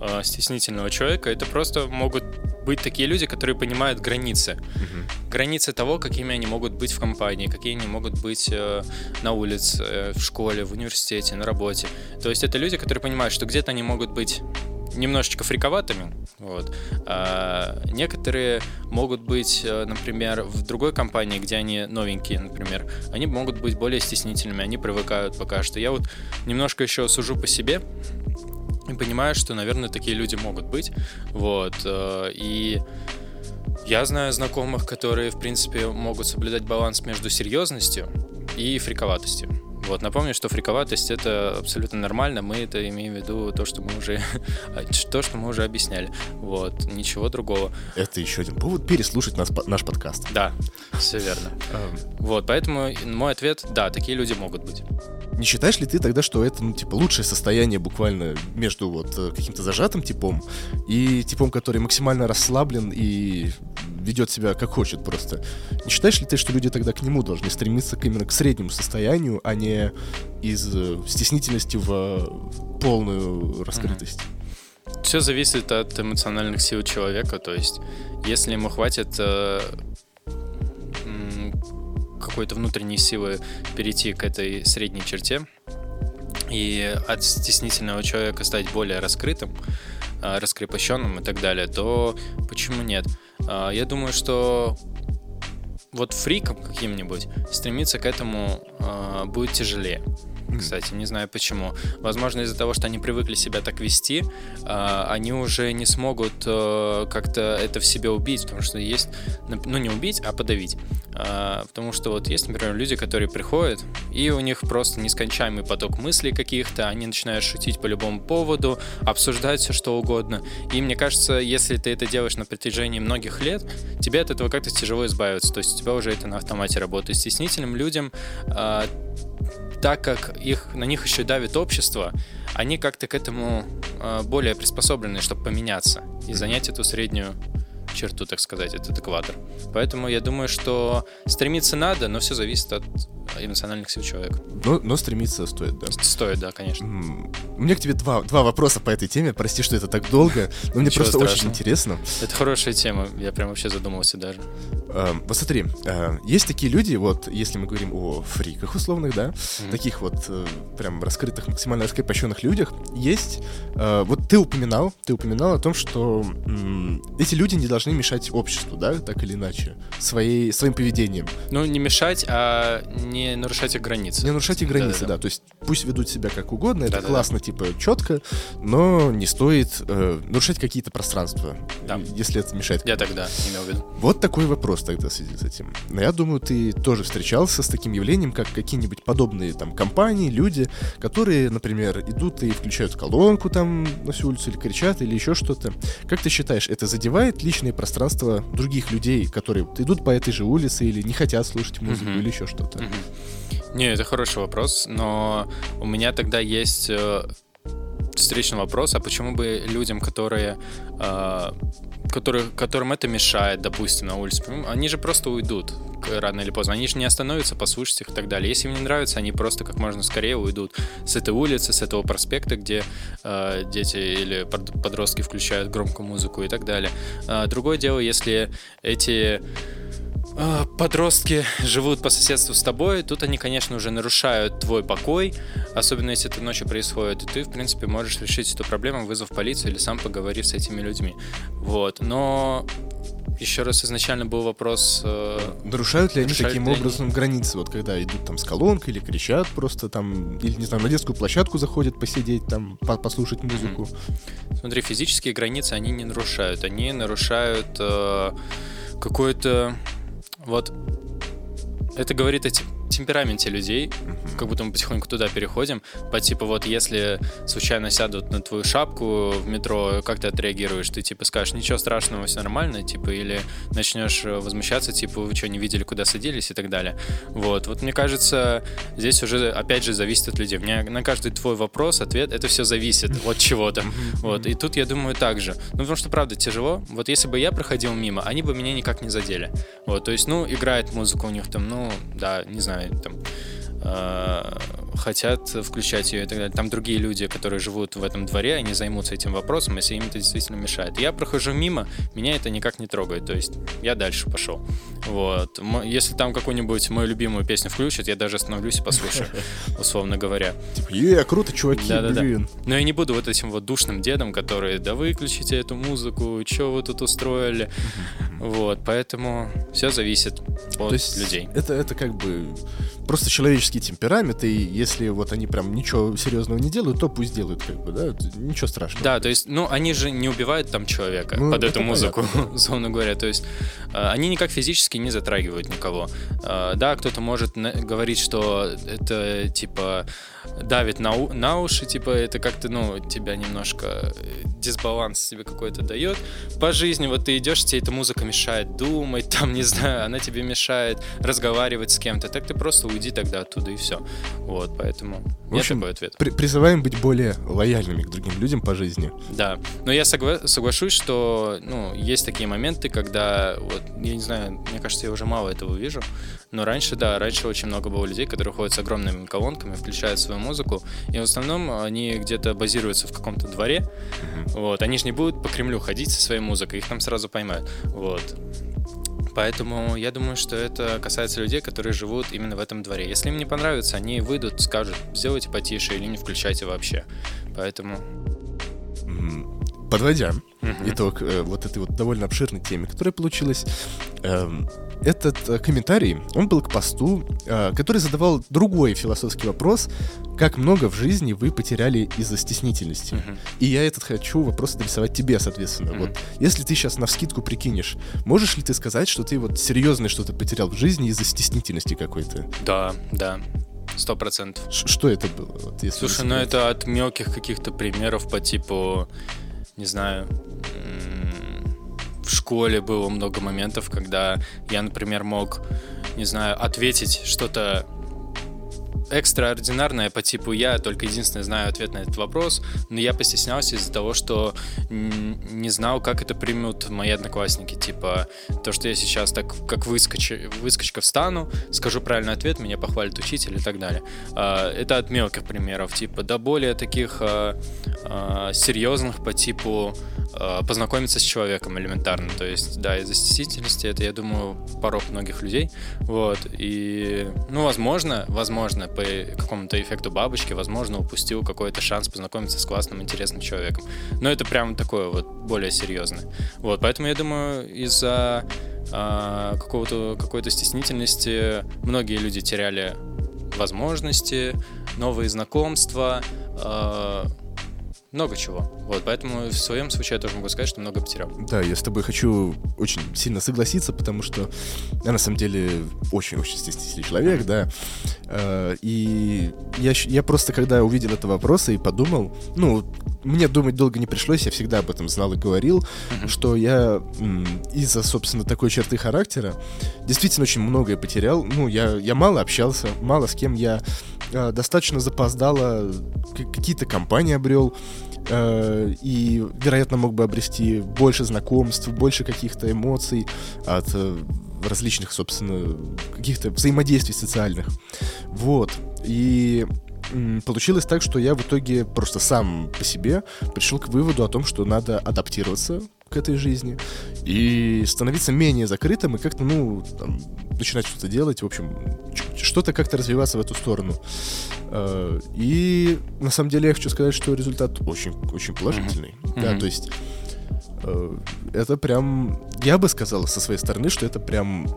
э, стеснительного человека. Это просто могут быть такие люди, которые понимают границы. Угу. Границы того, какими они могут быть в компании, какие они могут быть э, на улице, э, в школе, в университете, на работе. То есть это люди, которые понимают, что где-то они могут быть немножечко фриковатыми, вот. А некоторые могут быть, э, например, в другой компании, где они новенькие, например, они могут быть более стеснительными, они привыкают пока что. Я вот немножко еще сужу по себе и понимаю, что, наверное, такие люди могут быть, вот. Э, и я знаю знакомых, которые, в принципе, могут соблюдать баланс между серьезностью и фриковатостью. Вот, напомню, что фриковатость это абсолютно нормально. Мы это имеем в виду то, что мы уже *laughs* то, что мы уже объясняли. Вот, ничего другого. Это еще один повод переслушать нас, наш подкаст. Да, все верно. Вот, поэтому мой ответ: да, такие люди могут быть. Не считаешь ли ты тогда, что это, ну, типа, лучшее состояние буквально между вот э, каким-то зажатым типом и типом, который максимально расслаблен и ведет себя как хочет просто. Не считаешь ли ты, что люди тогда к нему должны стремиться именно к среднему состоянию, а не из э, стеснительности в полную раскрытость? Все зависит от эмоциональных сил человека. То есть, если ему хватит э, какой-то внутренней силы перейти к этой средней черте и от стеснительного человека стать более раскрытым, э, раскрепощенным и так далее, то почему нет? А, я думаю, что вот фрикам каким-нибудь стремиться к этому э, будет тяжелее. Кстати, не знаю почему. Возможно, из-за того, что они привыкли себя так вести, э, они уже не смогут э, как-то это в себе убить, потому что есть, ну не убить, а подавить. А, потому что вот есть, например, люди, которые приходят, и у них просто нескончаемый поток мыслей каких-то, они начинают шутить по любому поводу, обсуждать все что угодно. И мне кажется, если ты это делаешь на протяжении многих лет, тебе от этого как-то тяжело избавиться. То есть у тебя уже это на автомате работает. Стеснительным людям, а, так как их, на них еще давит общество, они как-то к этому а, более приспособлены, чтобы поменяться и занять эту среднюю черту, так сказать, этот экватор. Поэтому я думаю, что стремиться надо, но все зависит от эмоциональных сил человека. Но, но стремиться стоит, да? Стоит, да, конечно. У меня к тебе два, два вопроса по этой теме. Прости, что это так долго, но мне просто очень интересно. Это хорошая тема, я прям вообще задумался даже. Э, вот смотри, э, есть такие люди, вот, если мы говорим о фриках условных, да, таких вот э, прям раскрытых, максимально раскрепощенных людях, есть, э, вот ты упоминал, ты упоминал о том, что эти люди не должны мешать обществу, да, так или иначе, своей, своим поведением. Ну, не мешать, а не нарушать их границы. Не нарушать их границы, да, да, да. То есть пусть ведут себя как угодно, это да, классно, да. типа, четко, но не стоит э, нарушать какие-то пространства, да. если это мешает. Я тогда имел в виду. Вот такой вопрос тогда в связи с этим. Но я думаю, ты тоже встречался с таким явлением, как какие-нибудь подобные там компании, люди, которые, например, идут и включают колонку там на всю улицу или кричат, или еще что-то. Как ты считаешь, это задевает личное пространство других людей, которые идут по этой же улице или не хотят слушать музыку mm-hmm. или еще что-то? Mm-hmm. Не, это хороший вопрос, но у меня тогда есть э, встречный вопрос, а почему бы людям, которые, э, которые, которым это мешает, допустим, на улице, они же просто уйдут рано или поздно, они же не остановятся, послушать их и так далее. Если им не нравится, они просто как можно скорее уйдут с этой улицы, с этого проспекта, где э, дети или подростки включают громкую музыку и так далее. Э, другое дело, если эти подростки живут по соседству с тобой, тут они, конечно, уже нарушают твой покой, особенно если это ночью происходит, и ты, в принципе, можешь решить эту проблему, вызвав полицию или сам поговорив с этими людьми. Вот, но еще раз изначально был вопрос... Э, нарушают ли они нарушают таким ли образом они... границы? Вот когда идут там с колонкой или кричат просто там, или, не знаю, на детскую площадку заходят посидеть там, по послушать музыку. Mm-hmm. Смотри, физические границы они не нарушают. Они нарушают э, какое-то вот. Это говорит о темпераменте людей, как будто мы потихоньку туда переходим, по типу вот если случайно сядут на твою шапку в метро, как ты отреагируешь? Ты типа скажешь, ничего страшного, все нормально, типа, или начнешь возмущаться, типа, вы что, не видели, куда садились и так далее. Вот, вот мне кажется, здесь уже опять же зависит от людей. Мне на каждый твой вопрос, ответ, это все зависит *laughs* от чего-то. Вот, и тут я думаю так же. Ну, потому что, правда, тяжело. Вот если бы я проходил мимо, они бы меня никак не задели. Вот, то есть, ну, играет музыка у них там, ну, да, не знаю, там э, хотят включать ее и так далее. Там другие люди, которые живут в этом дворе, они займутся этим вопросом, если им это действительно мешает. Я прохожу мимо, меня это никак не трогает, то есть я дальше пошел. Вот. Если там какую-нибудь мою любимую песню включат, я даже остановлюсь и послушаю, *laughs* условно говоря. Типа, е, круто, чуваки, да, да. Да. Но я не буду вот этим вот душным дедом, который, да выключите эту музыку, что вы тут устроили. Вот, поэтому все зависит от людей. Это, это как бы просто человеческий темперамент, и если вот они прям ничего серьезного не делают, то пусть делают, как бы, да, ничего страшного. Да, то есть, ну, они же не убивают там человека ну, под эту музыку, *laughs* условно говоря, то есть э, они никак физически не затрагивают никого. Э, да, кто-то может говорить, что это, типа, давит на, на уши, типа, это как-то, ну, тебя немножко э, дисбаланс тебе какой-то дает. По жизни вот ты идешь, тебе эта музыка мешает думать, *laughs* там, не знаю, она тебе мешает разговаривать с кем-то, так ты просто уйди тогда оттуда и все. Вот, поэтому в общем, такой ответ. При призываем быть более лояльными к другим людям по жизни. Да, но я согла соглашусь, что, ну, есть такие моменты, когда, вот, я не знаю, мне кажется, я уже мало этого вижу, но раньше, да, раньше очень много было людей, которые ходят с огромными колонками, включают свою музыку, и в основном они где-то базируются в каком-то дворе, mm-hmm. вот, они же не будут по Кремлю ходить со своей музыкой, их там сразу поймают, вот. Поэтому я думаю, что это касается людей, которые живут именно в этом дворе. Если им не понравится, они выйдут, скажут, сделайте потише или не включайте вообще. Поэтому... Подводя mm-hmm. итог э, вот этой вот довольно обширной теме, которая получилась, э, этот э, комментарий, он был к посту, э, который задавал другой философский вопрос, как много в жизни вы потеряли из-за стеснительности. Mm-hmm. И я этот хочу вопрос адресовать тебе, соответственно. Mm-hmm. Вот, если ты сейчас на вскидку прикинешь, можешь ли ты сказать, что ты вот серьезно что-то потерял в жизни из-за стеснительности какой-то? Да, да. Сто процентов. Что это было? Вот, если Слушай, ну это от мелких каких-то примеров по типу, не знаю, в школе было много моментов, когда я, например, мог, не знаю, ответить что-то экстраординарное по типу я только единственное знаю ответ на этот вопрос, но я постеснялся из-за того, что не знал, как это примут мои одноклассники. Типа, то, что я сейчас так как выскоч... выскочка встану, скажу правильный ответ, меня похвалит учитель и так далее. А, это от мелких примеров, типа, до более таких а, а, серьезных по типу познакомиться с человеком элементарно. То есть, да, из-за стеснительности это, я думаю, порог многих людей. Вот. И, ну, возможно, возможно, по какому-то эффекту бабочки, возможно, упустил какой-то шанс познакомиться с классным, интересным человеком. Но это прям такое вот более серьезное. Вот, поэтому я думаю, из-за а, какого-то какой-то стеснительности многие люди теряли возможности, новые знакомства, а, много чего. Вот, поэтому в своем случае я тоже могу сказать, что много потерял. Да, я с тобой хочу очень сильно согласиться, потому что я на самом деле очень-очень стеснительный человек, да. Э, и я, я просто, когда увидел это вопрос и подумал, ну, мне думать долго не пришлось, я всегда об этом знал и говорил, mm-hmm. что я из-за, собственно, такой черты характера действительно очень многое потерял. Ну, я, я мало общался, мало с кем я э, достаточно запоздало какие-то компании обрел, э, и, вероятно, мог бы обрести больше знакомств, больше каких-то эмоций от э, различных, собственно, каких-то взаимодействий социальных. Вот. И получилось так, что я в итоге просто сам по себе пришел к выводу о том, что надо адаптироваться к этой жизни и становиться менее закрытым и как-то, ну, там, начинать что-то делать, в общем, что-то как-то развиваться в эту сторону. Э, и на самом деле я хочу сказать, что результат очень, очень положительный. Mm-hmm. Да, то есть э, это прям, я бы сказал со своей стороны, что это прям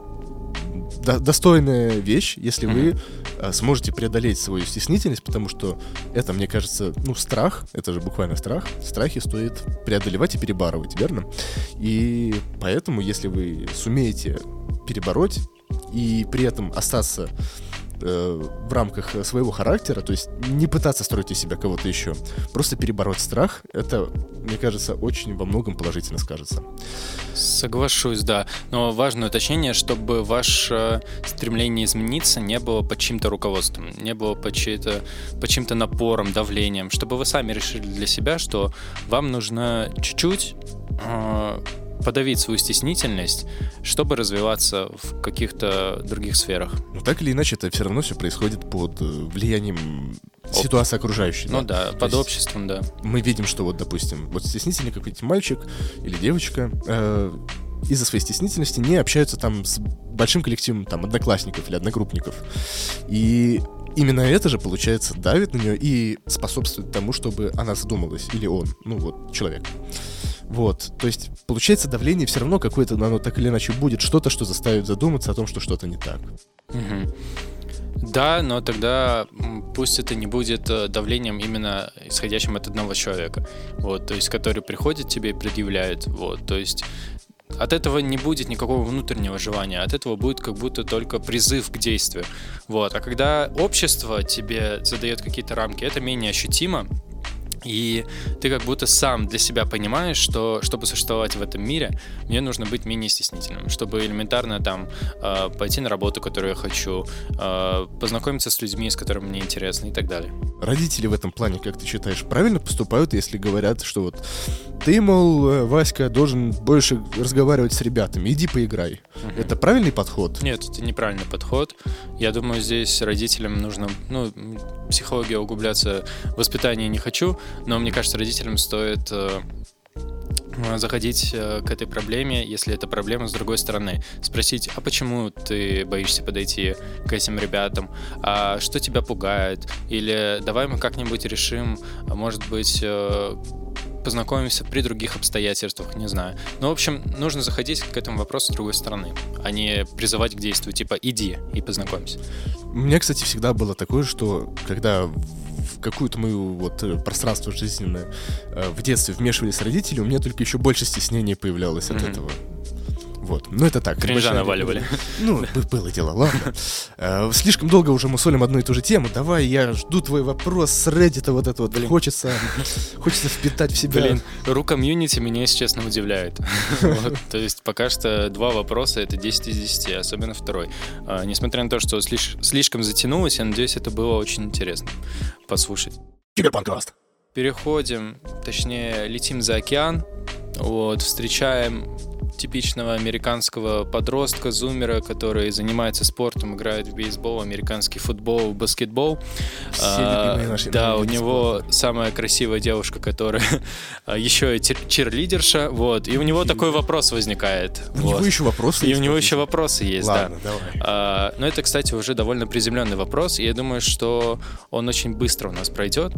достойная вещь, если mm-hmm. вы э, сможете преодолеть свою стеснительность, потому что это, мне кажется, ну, страх, это же буквально страх. Страхи стоит преодолевать и перебарывать, верно? И поэтому, если вы сумеете перебороть и при этом остаться э, в рамках своего характера, то есть не пытаться строить из себя кого-то еще, просто перебороть страх, это, мне кажется, очень во многом положительно скажется. Соглашусь, да. Но важное уточнение, чтобы ваше стремление измениться не было под чьим-то руководством, не было под, чьи-то, под чьим-то напором, давлением, чтобы вы сами решили для себя, что вам нужно чуть-чуть э, подавить свою стеснительность, чтобы развиваться в каких-то других сферах. Но так или иначе, это все равно все происходит под э, влиянием ситуации окружающей. Ну да, под есть обществом, да. Мы видим, что вот, допустим, вот стеснительный какой-нибудь мальчик или девочка э, из-за своей стеснительности не общаются там с большим коллективом там одноклассников или одногруппников. И именно это же, получается, давит на нее и способствует тому, чтобы она задумалась, или он, ну вот, человек. Вот, то есть, получается, давление все равно какое-то, оно так или иначе будет, что-то, что заставит задуматься о том, что что-то не так. Угу. Да, но тогда пусть это не будет э, давлением именно исходящим от одного человека, вот, то есть, который приходит тебе и предъявляет, вот, то есть от этого не будет никакого внутреннего желания, от этого будет как будто только призыв к действию. Вот. А когда общество тебе задает какие-то рамки, это менее ощутимо, и ты как будто сам для себя понимаешь, что чтобы существовать в этом мире, мне нужно быть менее стеснительным, чтобы элементарно там э, пойти на работу, которую я хочу, э, познакомиться с людьми, с которыми мне интересно и так далее. Родители в этом плане, как ты считаешь, правильно поступают, если говорят, что вот ты, мол, э, Васька, должен больше разговаривать с ребятами, иди поиграй. Угу. Это правильный подход? Нет, это неправильный подход. Я думаю, здесь родителям нужно, ну, психология углубляться воспитание не хочу, но мне кажется, родителям стоит э, заходить э, к этой проблеме, если это проблема с другой стороны. Спросить, а почему ты боишься подойти к этим ребятам? А что тебя пугает? Или давай мы как-нибудь решим, а может быть, э, познакомимся при других обстоятельствах, не знаю. Ну, в общем, нужно заходить к этому вопросу с другой стороны, а не призывать к действию, типа «иди и познакомься». У меня, кстати, всегда было такое, что когда в какую-то мою вот э, пространство жизненное э, в детстве вмешивались родители, у меня только еще больше стеснения появлялось от mm-hmm. этого. Вот. Ну, это так. Кринжа наваливали. Ну, было дело, ладно. Э, слишком долго уже мы солим одну и ту же тему. Давай, я жду твой вопрос с Reddit, вот это вот. Блин. Хочется, хочется впитать в себя. Блин, ру комьюнити меня, если честно, удивляет. *laughs* вот, то есть пока что два вопроса — это 10 из 10, особенно второй. А, несмотря на то, что слиш- слишком затянулось, я надеюсь, это было очень интересно послушать. Киберпанкаст. Переходим, точнее, летим за океан, вот, встречаем типичного американского подростка, зумера, который занимается спортом, играет в бейсбол, американский футбол, баскетбол. Все а, наши да, у него спорта. самая красивая девушка, которая *laughs* еще и черлидерша, вот, и у него такой вопрос возникает. У вот. него еще вопросы И у него еще вопросы есть, Ладно, да. Давай. А, но это, кстати, уже довольно приземленный вопрос, и я думаю, что он очень быстро у нас пройдет.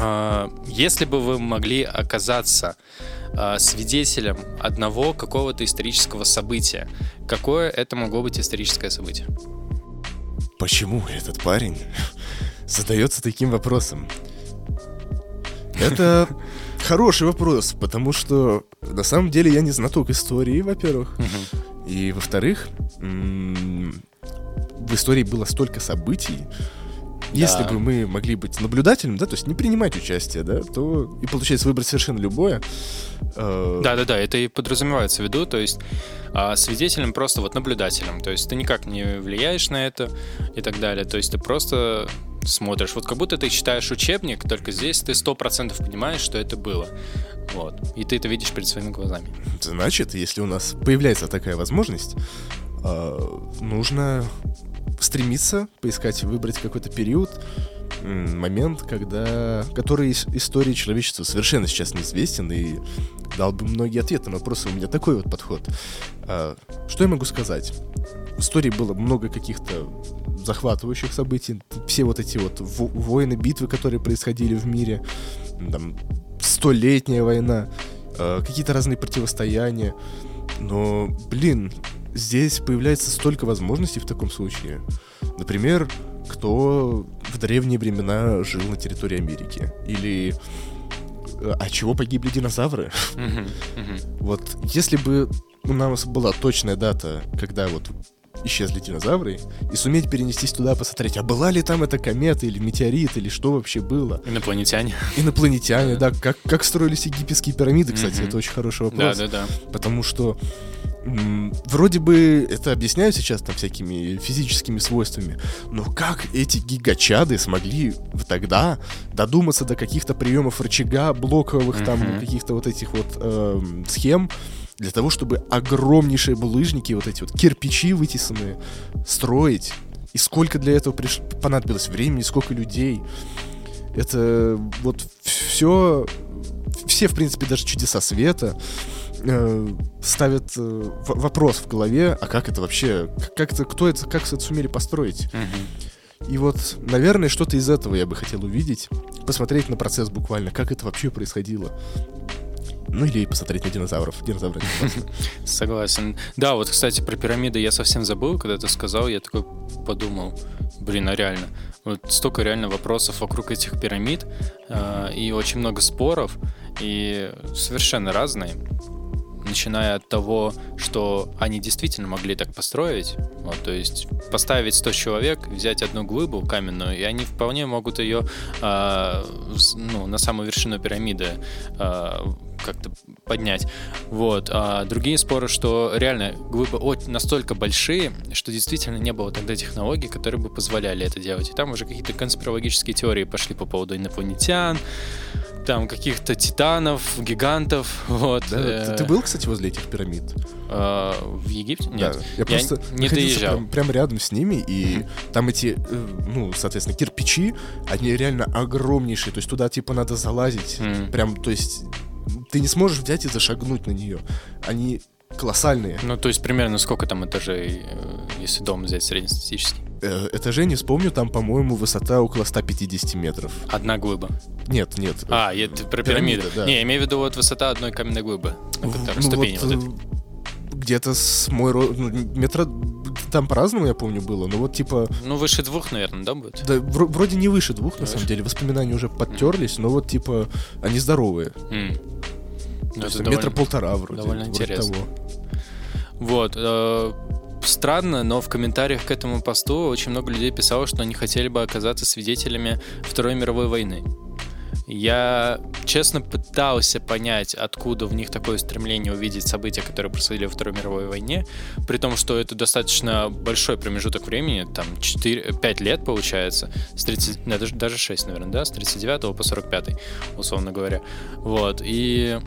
А, если бы вы могли оказаться а, свидетелем одного какого-то исторического события, какое это могло быть историческое событие? Почему этот парень задается таким вопросом? Это *laughs* хороший вопрос, потому что на самом деле я не знаток истории, во-первых. И во-вторых, в истории было столько событий, если бы мы могли быть наблюдателем, да, то есть не принимать участие, да, то и получается выбрать совершенно любое. Э, Да-да-да, это и подразумевается в виду, то есть а свидетелем просто вот наблюдателем, то есть ты никак не влияешь на это и так далее, то есть ты просто смотришь, вот как будто ты читаешь учебник, только здесь ты сто процентов понимаешь, что это было. Вот. И ты это видишь перед своими глазами. Значит, если у нас появляется такая возможность, э, нужно стремиться поискать, выбрать какой-то период, момент, когда, который из истории человечества совершенно сейчас неизвестен и дал бы многие ответы на вопросы. У меня такой вот подход. А, что я могу сказать? В истории было много каких-то захватывающих событий, все вот эти вот войны, битвы, которые происходили в мире, там, столетняя война, а, какие-то разные противостояния. Но, блин, здесь появляется столько возможностей в таком случае. Например, кто в древние времена жил на территории Америки. Или от а чего погибли динозавры? Вот если бы у нас была точная дата, когда вот исчезли динозавры, и суметь перенестись туда, посмотреть, а была ли там эта комета или метеорит, или что вообще было. Инопланетяне. Инопланетяне, да. Как, как строились египетские пирамиды, кстати, это очень хороший вопрос. Да, да, да. Потому что вроде бы это объясняют сейчас там всякими физическими свойствами, но как эти гигачады смогли тогда додуматься до каких-то приемов рычага, блоковых там mm-hmm. каких-то вот этих вот э, схем, для того, чтобы огромнейшие булыжники, вот эти вот кирпичи вытесанные, строить. И сколько для этого приш... понадобилось времени, сколько людей. Это вот все, все, в принципе, даже чудеса света э, ставят э, вопрос в голове, а как это вообще, как это, кто это, как это сумели построить? И вот, наверное, что-то из этого я бы хотел увидеть, посмотреть на процесс буквально, как это вообще происходило. Ну или посмотреть на динозавров. Динозавры. *laughs* Согласен. Да, вот, кстати, про пирамиды я совсем забыл, когда ты сказал, я такой подумал, блин, а реально. Вот столько реально вопросов вокруг этих пирамид, э, и очень много споров, и совершенно разные начиная от того, что они действительно могли так построить, вот, то есть поставить 100 человек, взять одну глыбу каменную, и они вполне могут ее э, ну, на самую вершину пирамиды э, как-то поднять. Вот. А другие споры, что реально глыбы настолько большие, что действительно не было тогда технологий, которые бы позволяли это делать. И там уже какие-то конспирологические теории пошли по поводу инопланетян, там каких-то титанов, гигантов. Вот. Да, ты, ты был, кстати, возле этих пирамид? А, в Египте? Нет. Да. Я, я просто не доезжал. Прям, прям рядом с ними, и mm-hmm. там эти, э, ну, соответственно, кирпичи, они реально огромнейшие. То есть туда, типа, надо залазить. Mm-hmm. Прям, то есть ты не сможешь взять и зашагнуть на нее. Они колоссальные. Ну, то есть примерно сколько там этажей, э, если дом взять среднестатистический? Э, этажей не вспомню, там, по-моему, высота около 150 метров. Одна глыба? Нет, нет. А, это про пирамиду. Да. Не, я имею в виду вот высота одной каменной глыбы. Ну, ступени вот, вот э, Где-то с мой рост, ну, метра там по-разному, я помню, было, но вот типа... Ну, выше двух, наверное, да, будет? Да, вроде не выше двух, не на выше. самом деле. Воспоминания уже подтерлись, mm. но вот типа они здоровые. Mm. То есть, довольно, метра полтора вроде. Довольно вроде интересно. Того. Вот. Э, странно, но в комментариях к этому посту очень много людей писало, что они хотели бы оказаться свидетелями Второй мировой войны. Я честно пытался понять, откуда в них такое стремление увидеть события, которые происходили во Второй мировой войне, при том, что это достаточно большой промежуток времени, там 4, 5 лет получается, с 30, да, даже, даже 6, наверное, да, с 39 по 45, условно говоря. Вот, и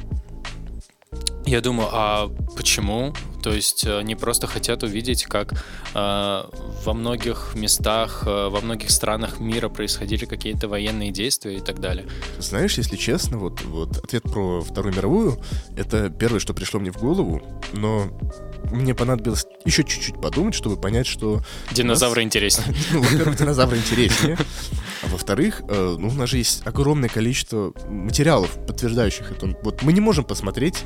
я думаю, а почему? То есть э, они просто хотят увидеть, как э, во многих местах, э, во многих странах мира происходили какие-то военные действия и так далее. Знаешь, если честно, вот, вот ответ про Вторую мировую, это первое, что пришло мне в голову, но мне понадобилось еще чуть-чуть подумать, чтобы понять, что... Динозавры нас... интереснее. *laughs* Ну, во-первых, динозавры интереснее. А во-вторых, э, ну, у нас же есть огромное количество материалов, подтверждающих это. Вот мы не можем посмотреть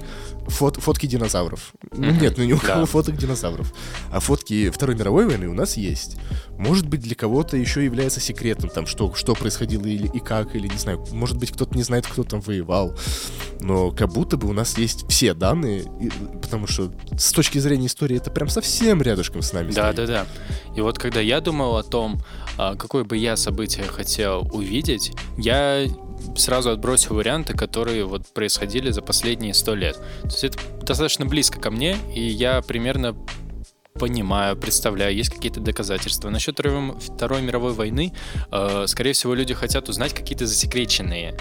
фот фотки динозавров. Ну, нет, ну ни у кого фоток динозавров. А фотки Второй мировой войны у нас есть. Может быть, для кого-то еще является секретом, там, что, что происходило или и как, или не знаю. Может быть, кто-то не знает, кто там воевал. Но как будто бы у нас есть все данные, потому что с точки зрения истории это прям совсем рядышком с нами. Да, стоит. да, да. И вот когда я думал о том, а, какое бы я событие хотел увидеть, я сразу отбросил варианты, которые вот происходили за последние сто лет. То есть это достаточно близко ко мне, и я примерно понимаю, представляю, есть какие-то доказательства. Насчет Второй мировой войны, э, скорее всего, люди хотят узнать какие-то засекреченные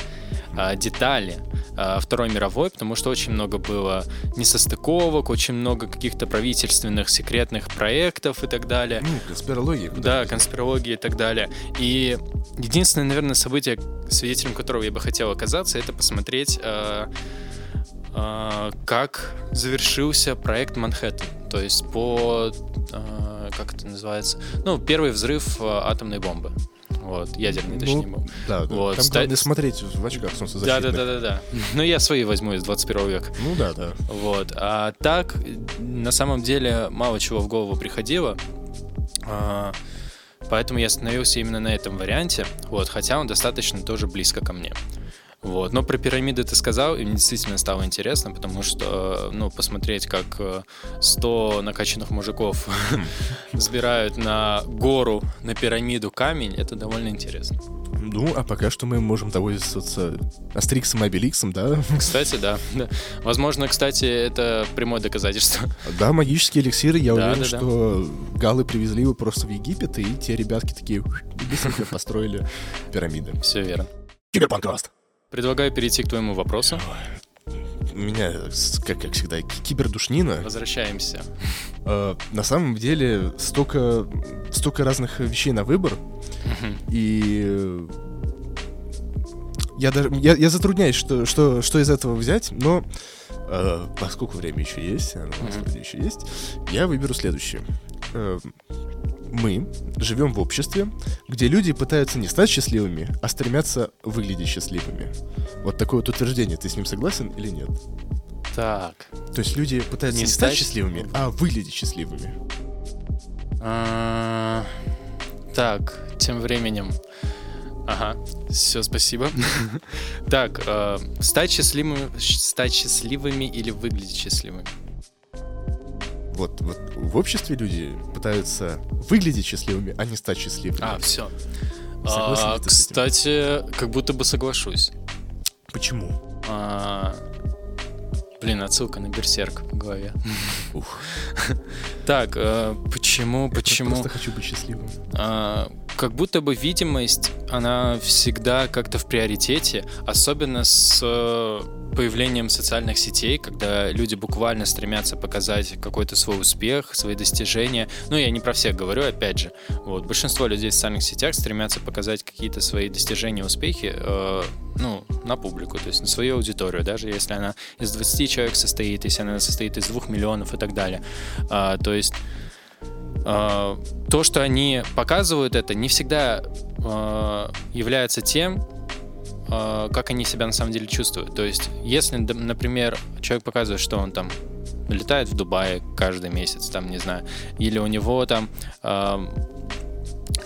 детали э, Второй мировой, потому что очень много было несостыковок, очень много каких-то правительственных секретных проектов и так далее. Ну, конспирологии. Да, конспирологии и так далее. И единственное, наверное, событие, свидетелем которого я бы хотел оказаться, это посмотреть как завершился проект Манхэттен. То есть по, как это называется, ну, первый взрыв атомной бомбы. Вот, ядерный, точнее, ну, Да, да. Вот, Там ста... главное смотреть в очках солнцезащитных. Да, да, да, да, да. Ну, я свои возьму из 21 века. Ну, да, да. Вот. А так, на самом деле, мало чего в голову приходило. А, поэтому я остановился именно на этом варианте. Вот, хотя он достаточно тоже близко ко мне. Вот. Но про пирамиды ты сказал, и мне действительно стало интересно, потому что, ну, посмотреть, как 100 накачанных мужиков *laughs* сбирают на гору, на пирамиду камень, это довольно интересно. Ну, а пока что мы можем довольствоваться Астериксом и Обеликсом, да? Кстати, да. *laughs* да. Возможно, кстати, это прямое доказательство. Да, магические эликсиры, я да, уверен, да, что да. галлы привезли его просто в Египет, и те ребятки такие быстренько построили пирамиды. Все верно. Киберпанкаст. Предлагаю перейти к твоему вопросу. У меня, как, как всегда, кибердушнина. Возвращаемся. Э, на самом деле, столько, столько разных вещей на выбор. И я даже я, я затрудняюсь, что, что, что из этого взять, но э, поскольку время еще есть, оно у нас вроде еще есть, я выберу следующее. Э, мы живем в обществе, где люди пытаются не стать счастливыми, а стремятся выглядеть счастливыми. Вот такое вот утверждение, ты с ним согласен или нет? Так. То есть люди пытаются не, не стать счастливыми, а выглядеть счастливыми. А, так, тем временем. Ага, все, спасибо. *laughs* Так, э, стать счастливыми, стать счастливыми или выглядеть счастливыми? Вот, вот в обществе люди пытаются выглядеть счастливыми, а не стать счастливыми. А, все. А, кстати, как будто бы соглашусь. Почему? А, блин, отсылка на Берсерк в голове. *laughs* Ух. Так, э, почему, почему? Я просто хочу быть счастливым. А, как будто бы видимость, она всегда как-то в приоритете, особенно с э, появлением социальных сетей, когда люди буквально стремятся показать какой-то свой успех, свои достижения. Ну, я не про всех говорю, опять же. Вот, большинство людей в социальных сетях стремятся показать какие-то свои достижения, успехи, э, ну, на публику, то есть на свою аудиторию, даже если она из 20 человек состоит, если она состоит из 2 миллионов и так далее. А, то есть а, то, что они показывают это, не всегда а, является тем, как они себя на самом деле чувствуют. То есть, если, например, человек показывает, что он там летает в Дубае каждый месяц, там, не знаю, или у него там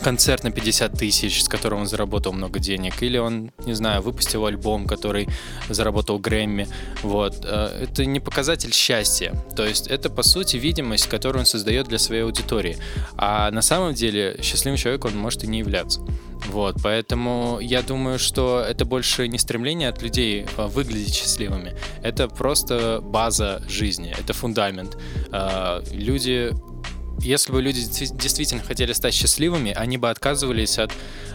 концерт на 50 тысяч, с которого он заработал много денег, или он, не знаю, выпустил альбом, который заработал Грэмми. Вот. Э, это не показатель счастья. То есть это, по сути, видимость, которую он создает для своей аудитории. А на самом деле счастливым человеком он может и не являться. Вот, поэтому я думаю, что это больше не стремление от людей э, выглядеть счастливыми. Это просто база жизни, это фундамент. Э, люди если бы люди действительно хотели стать счастливыми, они бы отказывались от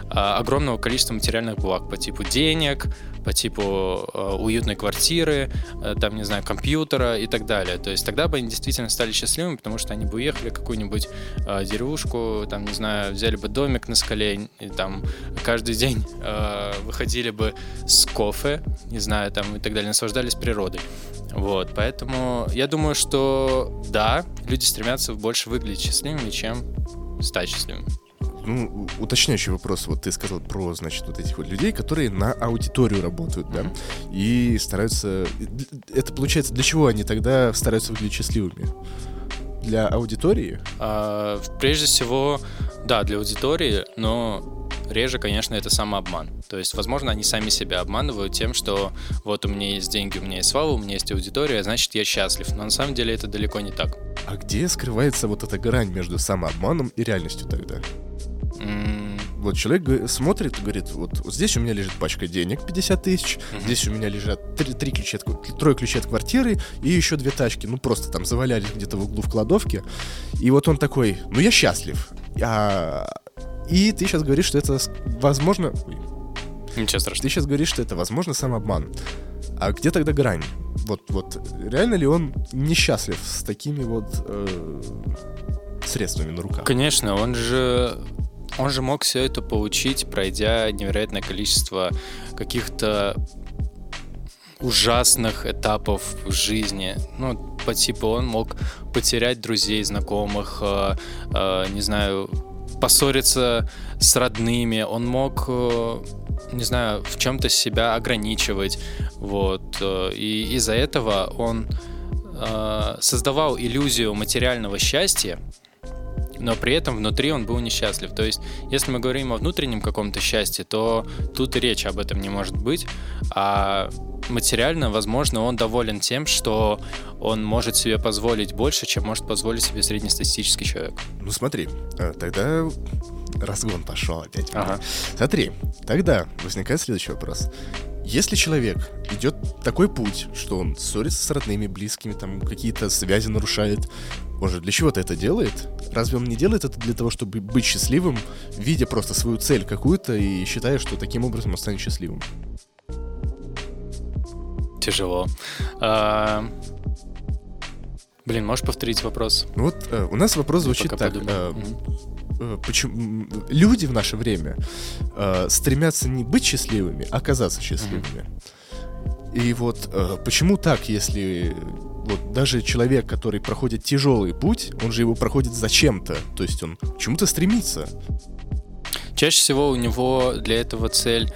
а, огромного количества материальных благ по типу денег, по типу а, уютной квартиры, а, там, не знаю, компьютера и так далее. То есть тогда бы они действительно стали счастливыми, потому что они бы уехали в какую-нибудь а, деревушку, там, не знаю, взяли бы домик на скале, и там каждый день выходили бы с кофе, не знаю, там и так далее, наслаждались природой. Вот, поэтому я думаю, что да, люди стремятся больше выглядеть счастливыми, чем стать счастливыми. Ну, уточняющий вопрос. Вот ты сказал про, значит, вот этих вот людей, которые на аудиторию работают, да, mm-hmm. и стараются... Это получается, для чего они тогда стараются выглядеть счастливыми? Для аудитории? А, прежде всего, да, для аудитории, но реже, конечно, это самообман. То есть, возможно, они сами себя обманывают тем, что вот у меня есть деньги, у меня есть слава, у меня есть аудитория, значит, я счастлив. Но на самом деле это далеко не так. А где скрывается вот эта грань между самообманом и реальностью тогда? Вот человек смотрит и говорит, вот, вот здесь у меня лежит пачка денег 50 тысяч, mm-hmm. здесь у меня лежат три, три ключи от, трое ключей от квартиры и еще две тачки, ну просто там завалялись где-то в углу в кладовке. И вот он такой, ну я счастлив. А, и ты сейчас говоришь, что это возможно... Ничего страшного. Ты сейчас говоришь, что это возможно самообман. А где тогда грань? Вот, вот реально ли он несчастлив с такими вот э, средствами на руках? Конечно, он же он же мог все это получить, пройдя невероятное количество каких-то ужасных этапов в жизни. Ну, по типу он мог потерять друзей, знакомых, э, э, не знаю, поссориться с родными, он мог, э, не знаю, в чем-то себя ограничивать, вот, э, и из-за этого он э, создавал иллюзию материального счастья, но при этом внутри он был несчастлив. То есть, если мы говорим о внутреннем каком-то счастье, то тут и речи об этом не может быть. А материально, возможно, он доволен тем, что он может себе позволить больше, чем может позволить себе среднестатистический человек. Ну смотри, э, тогда разгон пошел опять. Ага. Смотри, тогда возникает следующий вопрос. Если человек идет такой путь, что он ссорится с родными, близкими, там какие-то связи нарушает, он же для чего-то это делает? Разве он не делает это для того, чтобы быть счастливым, видя просто свою цель какую-то и считая, что таким образом он станет счастливым? Тяжело. А... Блин, можешь повторить вопрос? Ну вот э, у нас вопрос звучит так. Э, э, почему люди в наше время э, стремятся не быть счастливыми, а оказаться счастливыми. Mm-hmm. И вот э, почему так, если вот даже человек, который проходит тяжелый путь, он же его проходит зачем-то, то есть он к чему-то стремится. Чаще всего у него для этого цель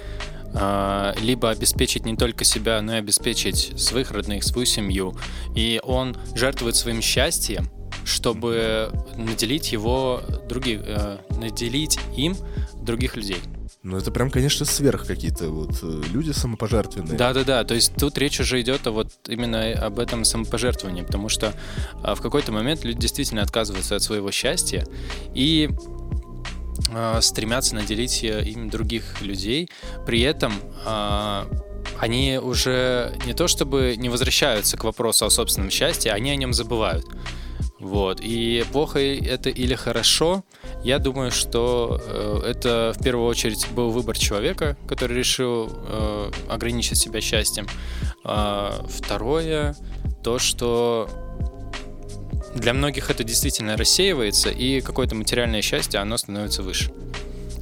а, либо обеспечить не только себя, но и обеспечить своих родных, свою семью. И он жертвует своим счастьем, чтобы наделить его других, э, наделить им других людей. Ну, это прям, конечно, сверх какие-то вот э, люди самопожертвенные. Да-да-да, то есть тут речь уже идет о вот именно об этом самопожертвовании, потому что а, в какой-то момент люди действительно отказываются от своего счастья и а, стремятся наделить э, им других людей, при этом а, они уже не то чтобы не возвращаются к вопросу о собственном счастье, они о нем забывают. Вот. И плохо это или хорошо, я думаю, что э, это в первую очередь был выбор человека, который решил э, ограничить себя счастьем. А второе, то, что для многих это действительно рассеивается, и какое-то материальное счастье, оно становится выше.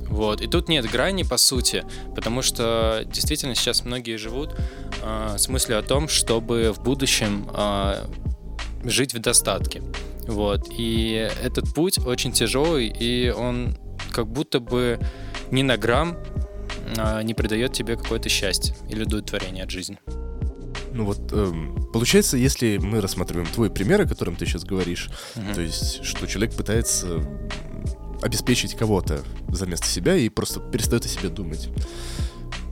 Вот. И тут нет грани, по сути, потому что действительно сейчас многие живут э, с мыслью о том, чтобы в будущем э, жить в достатке. Вот. И этот путь очень тяжелый, и он как будто бы ни на грамм э, не придает тебе какое-то счастье или удовлетворение от жизни. Ну вот, эм, получается, если мы рассматриваем твой пример, о котором ты сейчас говоришь, uh-huh. то есть, что человек пытается обеспечить кого-то за место себя и просто перестает о себе думать.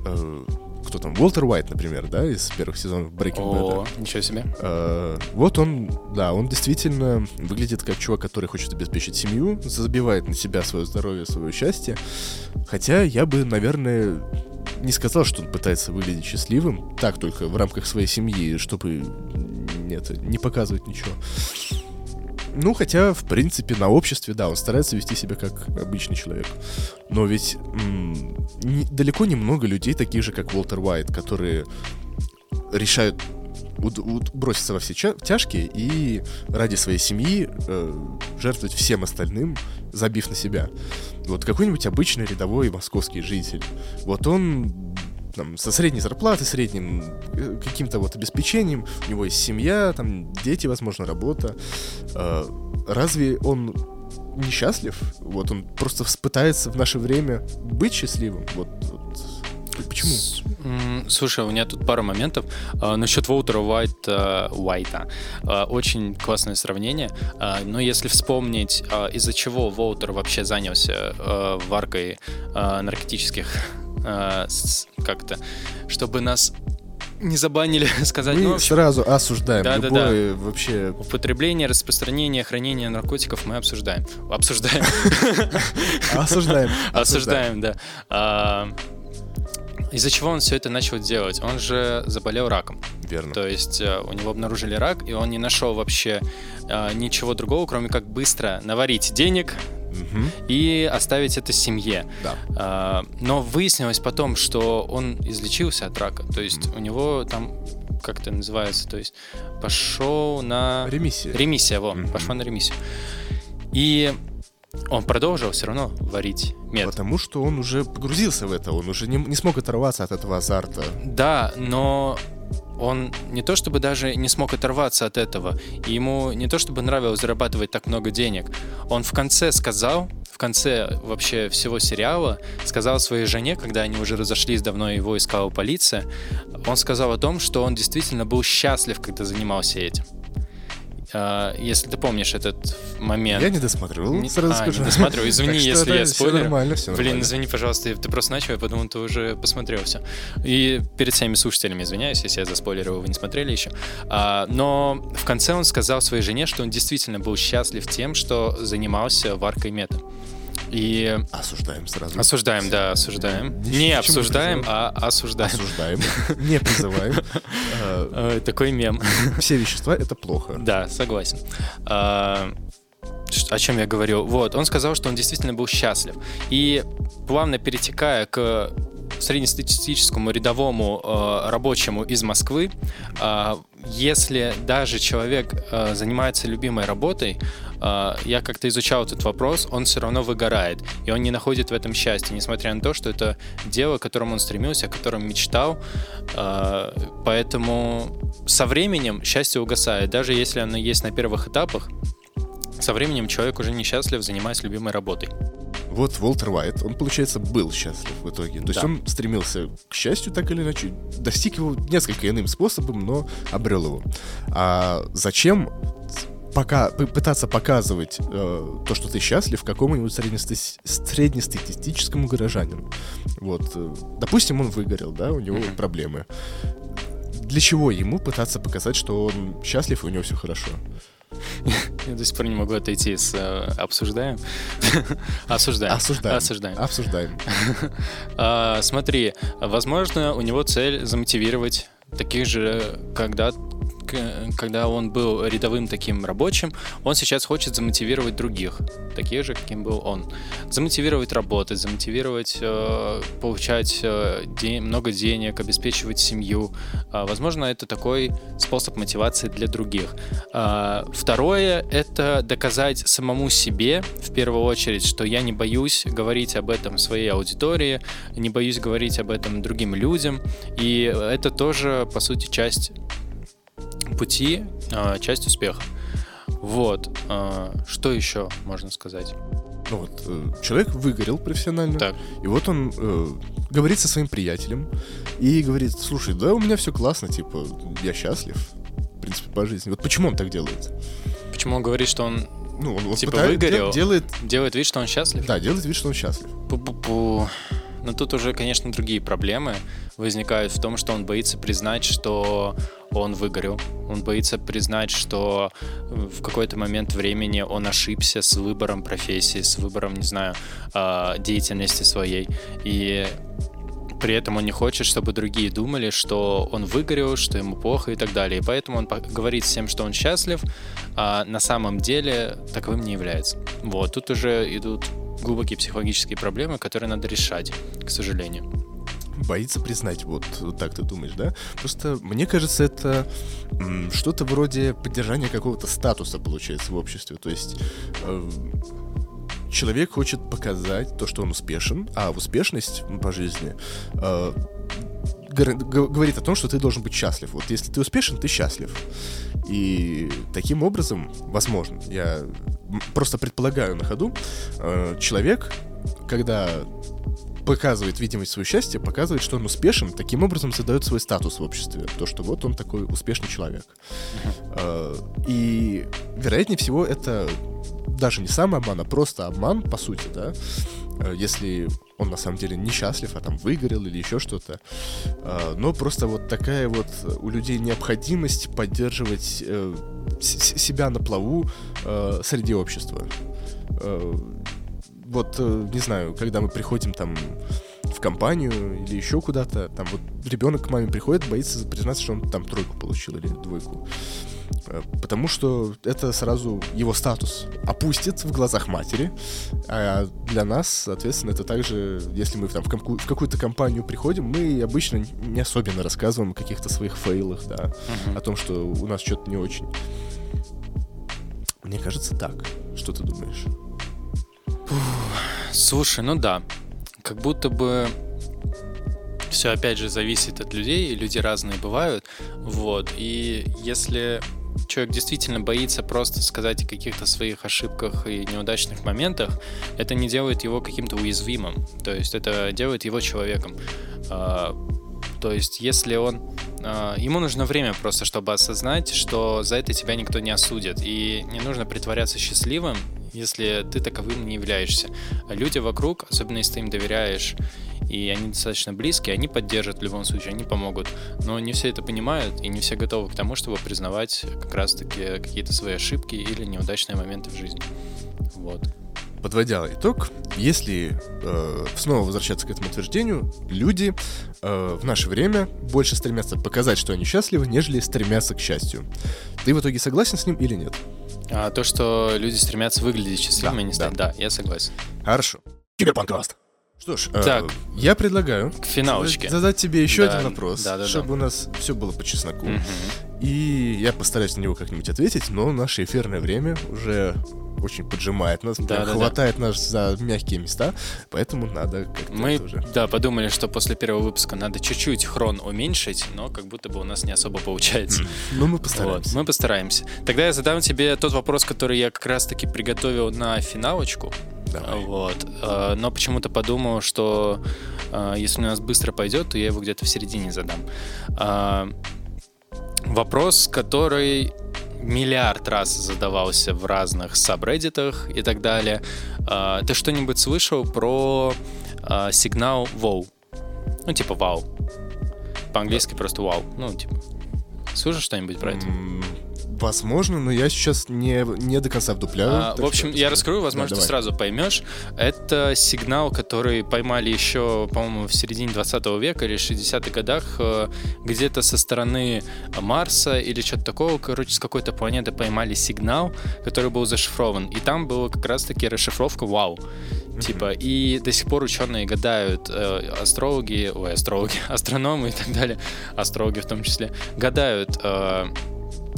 Э, кто там? Уолтер Уайт, например, да, из первых сезонов Breaking Bad. О, ничего себе. Э, вот он, да, он действительно выглядит как чувак, который хочет обеспечить семью, забивает на себя свое здоровье, свое счастье. Хотя я бы, наверное, не сказал, что он пытается выглядеть счастливым, так только в рамках своей семьи, чтобы нет, не показывать ничего. Ну, хотя, в принципе, на обществе, да, он старается вести себя как обычный человек. Но ведь м- не, далеко не много людей, таких же, как Уолтер Уайт, которые решают уд- уд- броситься во все ча- тяжкие и ради своей семьи э, жертвовать всем остальным, забив на себя. Вот какой-нибудь обычный рядовой московский житель. Вот он там, со средней зарплатой, средним э, каким-то вот обеспечением, у него есть семья, там дети, возможно, работа. Э, разве он несчастлив? Вот он просто пытается в наше время быть счастливым. Вот, вот Почему? Слушай, у меня тут пара моментов. А, насчет Воутера Уайта, Уайта. А, очень классное сравнение. А, но если вспомнить, а, из-за чего Воутер вообще занялся а, варкой а, наркотических а, как-то, чтобы нас не забанили *laughs* сказать. Мы ну, общем, сразу осуждаем да, любое да, да. вообще... Употребление, распространение, хранение наркотиков мы обсуждаем. Обсуждаем. *laughs* Осуждаем. *laughs* Осуждаем, да. А, из-за чего он все это начал делать? Он же заболел раком. Верно. То есть э, у него обнаружили рак, и он не нашел вообще э, ничего другого, кроме как быстро наварить денег, угу. и оставить это семье. Да. А, но выяснилось потом, что он излечился от рака. То есть у него там как это называется, то есть пошел на ремиссия. Ремиссия, во, угу. пошел на ремиссию. И он продолжил все равно варить мед. Потому что он уже погрузился в это, он уже не, не смог оторваться от этого азарта. Да, но он не то чтобы даже не смог оторваться от этого, и ему не то чтобы нравилось зарабатывать так много денег. Он в конце сказал, в конце вообще всего сериала, сказал своей жене, когда они уже разошлись давно, его искала полиция, он сказал о том, что он действительно был счастлив, когда занимался этим. Э, если ты помнишь этот момент. Я не досмотрел, Не- сразу а, скажу. не досмотрел. Извини, *laughs* если это я всё спойлерю. нормально, всё Блин, нормально. извини, пожалуйста, ты просто начал, я подумал, ты уже посмотрел все. И перед всеми слушателями извиняюсь, если я заспойлерил, вы не смотрели еще. А, но в конце он сказал своей жене, что он действительно был счастлив тем, что занимался варкой мета. И Осуждаем сразу. осуждаем, да, осуждаем. Ничего, Не обсуждаем, призываем? а осуждаем. Осуждаем. *laughs* Не призываем. Э, Такой мем. Все вещества — это плохо. Да, согласен. О чем я говорил? Вот, он сказал, что он действительно был счастлив. И плавно перетекая к среднестатистическому рядовому э, рабочему из Москвы, а, если даже человек э, занимается любимой работой, э, я как-то изучал этот вопрос, он все равно выгорает, и он не находит в этом счастья, несмотря на то, что это дело, к которому он стремился, о котором мечтал, Э, поэтому со временем счастье угасает, даже если оно есть на первых этапах. Со временем человек уже несчастлив, занимаясь любимой работой. Вот Уолтер Уайт, он, получается, был счастлив в итоге. То есть Да. он стремился к счастью так или иначе, достиг его несколько иным способом, но обрел его. А зачем пока пытаться показывать э, то, что ты счастлив, какому-нибудь среднестати- среднестатистическому горожанину? Вот, э, допустим, он выгорел, да, у него Мгм. проблемы. Для чего ему пытаться показать, что он счастлив и у него все хорошо? *laughs* Я до сих пор не могу отойти с э, обсуждаем. *laughs* Осуждаем. Осуждаем. Осуждаем. Обсуждаем. *laughs* А, смотри, возможно, у него цель замотивировать таких же, когда когда он был рядовым таким рабочим, он сейчас хочет замотивировать других, таких же, каким был он. Замотивировать работать, замотивировать э, получать э, де- много денег, обеспечивать семью. А, возможно, это такой способ мотивации для других. А, второе — это доказать самому себе, в первую очередь, что я не боюсь говорить об этом своей аудитории, не боюсь говорить об этом другим людям. И это тоже, по сути, часть пути, а, часть успеха. Вот. а, Что еще можно сказать? Ну вот, э, человек выгорел профессионально. Так. И вот он э, говорит со своим приятелем и говорит, слушай, да у меня все классно, типа, я счастлив, в принципе, по жизни. Вот почему он так делает? Почему он говорит, что он Ну, он вот Типа пытает- выгорел? де- делает, делает вид, что он счастлив? да, делает вид, что он счастлив. Пу-пу-пу. Но тут уже, конечно, другие проблемы возникают в том, что он боится признать, что он выгорел. Он боится признать, что в какой-то момент времени он ошибся с выбором профессии, с выбором, не знаю, а, деятельности своей. И при этом он не хочет, чтобы другие думали, что он выгорел, что ему плохо и так далее. И поэтому он говорит всем, что он счастлив, а на самом деле таковым не является. Вот, тут уже идут глубокие психологические проблемы, которые надо решать, к сожалению. Боится признать, вот, так ты думаешь, да? Просто мне кажется, это что-то вроде поддержания какого-то статуса, получается, в обществе. То есть э, человек хочет показать то, что он успешен, а успешность по жизни э, говорит о том, что ты должен быть счастлив. Вот если ты успешен, ты счастлив. И таким образом, возможно, я просто предполагаю на ходу, э, человек, когда показывает видимость своего счастья, показывает, что он успешен, таким образом создает свой статус в обществе. То, что вот он такой успешный человек. Э, И, вероятнее всего, это даже не сам обман, а просто обман, по сути, да. Э, Если он на самом деле несчастлив, а там выгорел или еще что-то. Э, Но просто вот такая вот у людей необходимость поддерживать себя на плаву среди общества. Вот, э, не знаю, когда мы приходим там в компанию или еще куда-то, там вот ребенок к маме приходит, боится признаться, что он там тройку получил или двойку. Э, Потому что это сразу его статус опустит в глазах матери. А для нас, соответственно, это также, если мы там в, комку- в какую-то компанию приходим, мы обычно не особенно рассказываем о каких-то своих фейлах, да, Мгм. о том, что у нас что-то не очень. Мне кажется, так. Что ты думаешь? Слушай, ну да, как будто бы все опять же зависит от людей, и люди разные бывают, вот, и если человек действительно боится просто сказать о каких-то своих ошибках и неудачных моментах, это не делает его каким-то уязвимым, то есть это делает его человеком. А, То есть, если он... Э, ему нужно время просто, чтобы осознать, что за это тебя никто не осудит. И не нужно притворяться счастливым, если ты таковым не являешься. Люди вокруг, особенно если ты им доверяешь, и они достаточно близкие, они поддержат в любом случае, они помогут. Но не все это понимают, и не все готовы к тому, чтобы признавать как раз-таки какие-то свои ошибки или неудачные моменты в жизни. Вот. Подводя итог, если э, снова возвращаться к этому утверждению, люди э, в наше время больше стремятся показать, что они счастливы, нежели стремятся к счастью. Ты в итоге согласен с ним или нет? А то, что люди стремятся выглядеть счастливыми, да, не стать, да. да, я согласен. Хорошо. Киберпанкаст. Что ж, э, так, э, я предлагаю к финалочке задать тебе еще да, один вопрос, да, да, чтобы да. у нас все было по чесноку. Угу. И я постараюсь на него как-нибудь ответить, но наше эфирное время уже очень поджимает нас, да, да, хватает да. нас за мягкие места, поэтому надо как-то Мы, тоже... да, подумали, что после первого выпуска надо чуть-чуть хрон уменьшить, но как будто бы у нас не особо получается. Ну, мы постараемся. Вот, мы постараемся. Тогда я задам тебе тот вопрос, который я как раз-таки приготовил на финалочку. Давай. Вот. Э, но почему-то подумал, что э, если у нас быстро пойдет, то я его где-то в середине задам. Э, вопрос, который миллиард раз задавался в разных сабреддитах и так далее. Ты что-нибудь слышал про сигнал wow? Ну, типа вау. По-английски просто вау. Ну, типа. Слышал что-нибудь про это? Возможно, но я сейчас не, не до конца вдупляю. А, в общем, я раскрою, возможно, да, ты сразу поймешь. Это сигнал, который поймали еще, по-моему, в середине 20 века или 60-х годах, э, где-то со стороны Марса или что-то такого, короче, с какой-то планеты поймали сигнал, который был зашифрован. И там была как раз-таки расшифровка «Вау». Типа, и до сих пор ученые гадают, э, астрологи, ой, астрологи, *laughs* астрономы и так далее, астрологи в том числе, гадают, э,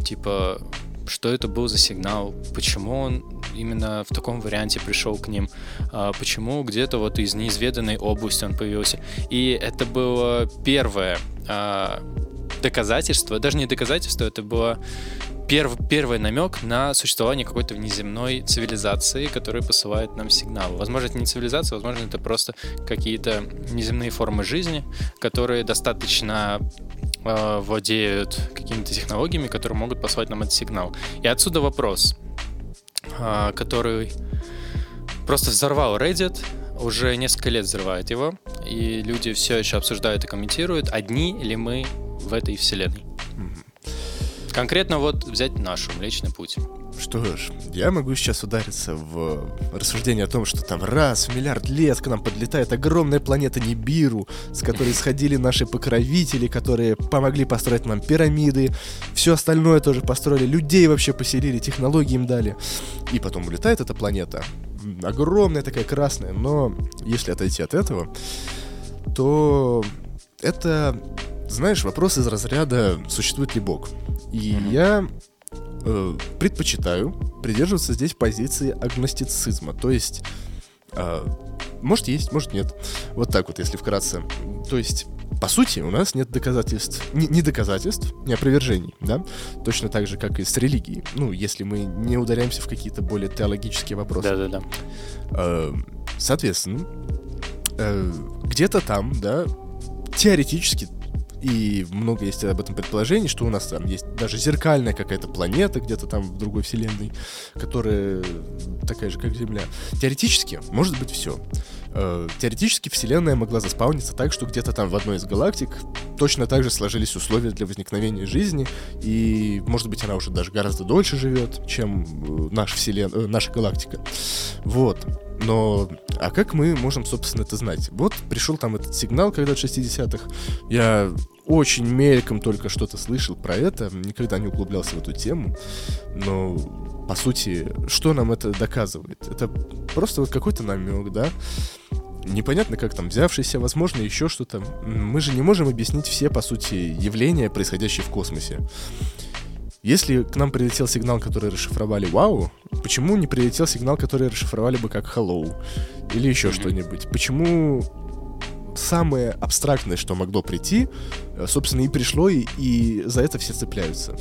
типа, что это был за сигнал, почему он именно в таком варианте пришел к ним, а, почему где-то вот из неизведанной области он появился. И это было первое а, доказательство, даже не доказательство, это было перв, первый намек на существование какой-то внеземной цивилизации, которая посылает нам сигнал. Возможно, это не цивилизация, возможно, это просто какие-то неземные формы жизни, которые достаточно э, владеют какими-то технологиями, которые могут послать нам этот сигнал. И отсюда вопрос, э, который просто взорвал Reddit, уже несколько лет взрывает его, и люди все еще обсуждают и комментируют, одни ли мы в этой вселенной. Конкретно вот взять нашу Млечный Путь. Что ж, я могу сейчас удариться в рассуждение о том, что там раз в миллиард лет к нам подлетает огромная планета Нибиру, с которой сходили наши покровители, которые помогли построить нам пирамиды, все остальное тоже построили, людей вообще поселили, технологии им дали. И потом улетает эта планета, огромная такая красная, но если отойти от этого, то это, знаешь, вопрос из разряда «существует ли Бог?» И mm-hmm. я э, предпочитаю придерживаться здесь позиции агностицизма. То есть, э, может есть, может нет. Вот так вот, если вкратце. То есть, по сути, у нас нет доказательств, не, не доказательств, не опровержений, да? Точно так же, как и с религией. Ну, если мы не ударяемся в какие-то более теологические вопросы. Да-да-да. Э, соответственно, э, где-то там, да, теоретически и много есть об этом предположений, что у нас там есть даже зеркальная какая-то планета где-то там в другой вселенной, которая такая же, как Земля. Теоретически может быть все. Э, теоретически Вселенная могла заспауниться так, что где-то там в одной из галактик точно так же сложились условия для возникновения жизни, и, может быть, она уже даже гораздо дольше живет, чем э, наша, вселен... Э, наша галактика. Вот. Но, а как мы можем, собственно, это знать? Вот пришел там этот сигнал, когда в 60-х. Я очень мельком только что-то слышал про это, никогда не углублялся в эту тему, но по сути, что нам это доказывает? Это просто вот какой-то намек, да? Непонятно, как там взявшийся, возможно, еще что-то. Мы же не можем объяснить все, по сути, явления, происходящие в космосе. Если к нам прилетел сигнал, который расшифровали «Вау», почему не прилетел сигнал, который расшифровали бы как «Hello» или еще что-нибудь? Почему самое абстрактное, что могло прийти, э, собственно, и пришло, и, и за это все цепляются.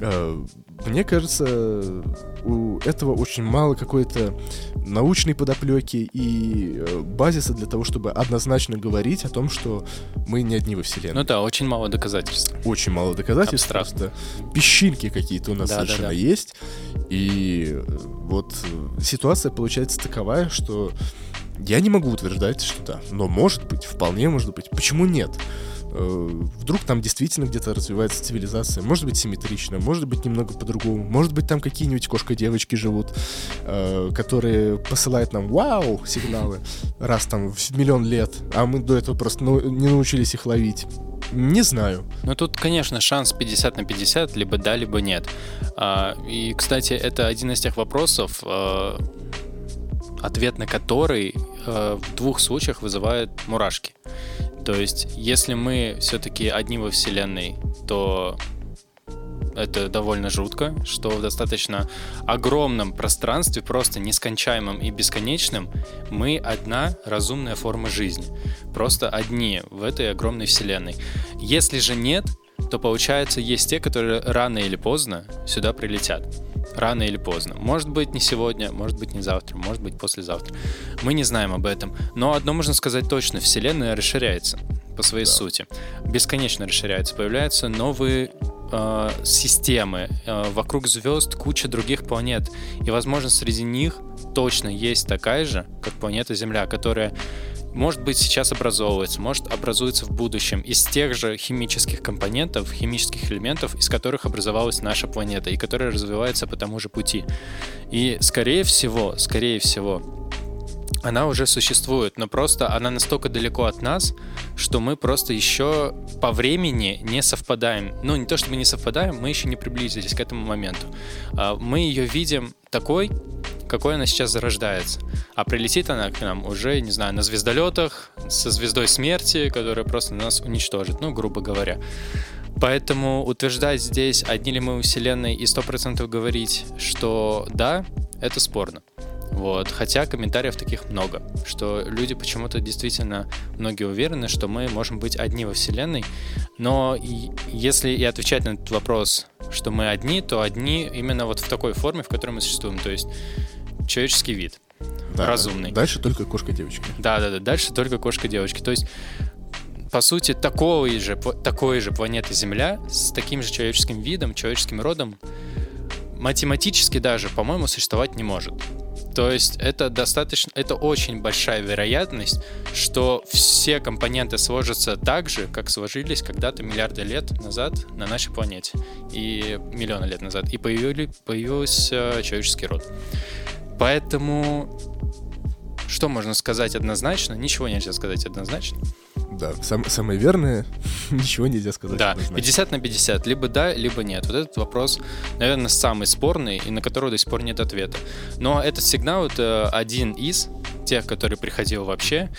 Э, мне кажется, у этого очень мало какой-то научной подоплеки и э, базиса для того, чтобы однозначно говорить о том, что мы не одни во Вселенной. Ну да, очень мало доказательств. Очень мало доказательств. Абстрактно. Песчинки какие-то у нас да, совершенно да, да. есть. И э, вот ситуация получается таковая, что я не могу утверждать, что да, но может быть, вполне может быть. Почему нет? Вдруг там действительно где-то развивается цивилизация, может быть симметрично, может быть немного по-другому, может быть там какие-нибудь кошка-девочки живут, э, которые посылают нам вау сигналы раз там в миллион лет, а мы до этого просто не научились их ловить. Не знаю. Ну тут, конечно, шанс 50 на 50, либо да, либо нет. А, и, кстати, это один из тех вопросов, э, ответ на который в двух случаях вызывает мурашки. То есть, если мы все-таки одни во Вселенной, то это довольно жутко, что в достаточно огромном пространстве, просто нескончаемом и бесконечном, мы одна разумная форма жизни. Просто одни в этой огромной вселенной. Если же нет, то получается есть те, которые рано или поздно сюда прилетят рано или поздно. Может быть не сегодня, может быть не завтра, может быть послезавтра. Мы не знаем об этом. Но одно можно сказать точно, Вселенная расширяется по своей да. сути. Бесконечно расширяется. Появляются новые э, системы. Э, вокруг звезд куча других планет. И, возможно, среди них точно есть такая же, как планета Земля, которая может быть сейчас образовывается, может образуется в будущем из тех же химических компонентов, химических элементов, из которых образовалась наша планета и которая развивается по тому же пути. И скорее всего, скорее всего, она уже существует, но просто она настолько далеко от нас, что мы просто еще по времени не совпадаем. Ну, не то чтобы не совпадаем, мы еще не приблизились к этому моменту. А, мы ее видим такой, какой она сейчас зарождается. А прилетит она к нам уже, не знаю, на звездолетах, со звездой смерти, которая просто нас уничтожит, ну, грубо говоря. Поэтому утверждать здесь, одни ли мы у Вселенной, и сто процентов говорить, что да, это спорно. Вот. Хотя комментариев таких много, что люди почему-то действительно многие уверены, что мы можем быть одни во Вселенной. Но если и отвечать на этот вопрос, что мы одни, то одни именно вот в такой форме, в которой мы существуем. То есть человеческий вид. Да, разумный. Дальше только кошка-девочка. Да, да, да. Дальше только кошка-девочки. То есть, по сути, такой же, такой же планеты Земля с таким же человеческим видом, человеческим родом математически даже, по-моему, существовать не может. То есть это достаточно, это очень большая вероятность, что все компоненты сложатся так же, как сложились когда-то миллиарды лет назад на нашей планете и миллионы лет назад, и появили, появился человеческий род. Поэтому что можно сказать однозначно? Ничего нельзя сказать однозначно. Да, сам, самое верное, *laughs* ничего нельзя сказать. Да, однозначно. 50 на 50, либо да, либо нет. Вот этот вопрос, наверное, самый спорный, и на который до сих пор нет ответа. Но этот сигнал — это один из тех, который приходил вообще.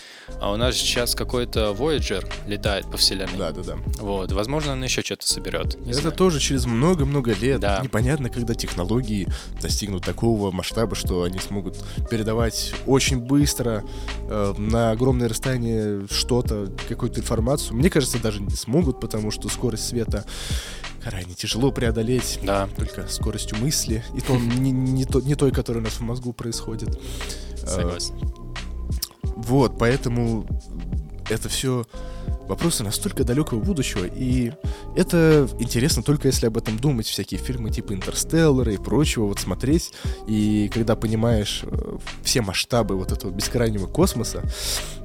А у нас сейчас какой-то Voyager летает по вселенной. Да, да, да. Вот, возможно, он еще что-то соберет. Это знаю. тоже через много-много лет. Да. Непонятно, когда технологии достигнут такого масштаба, что они смогут передавать очень быстро э, на огромное расстояние что-то, какую-то информацию. Мне кажется, даже не смогут, потому что скорость света крайне тяжело преодолеть да. только скоростью мысли, и то не, не, то, не той, которая у нас в мозгу происходит. Согласен. Вот, поэтому это все вопросы настолько далекого будущего, и это интересно только если об этом думать, всякие фильмы типа «Интерстеллара» и прочего, вот смотреть, и когда понимаешь э, все масштабы вот этого бескрайнего космоса,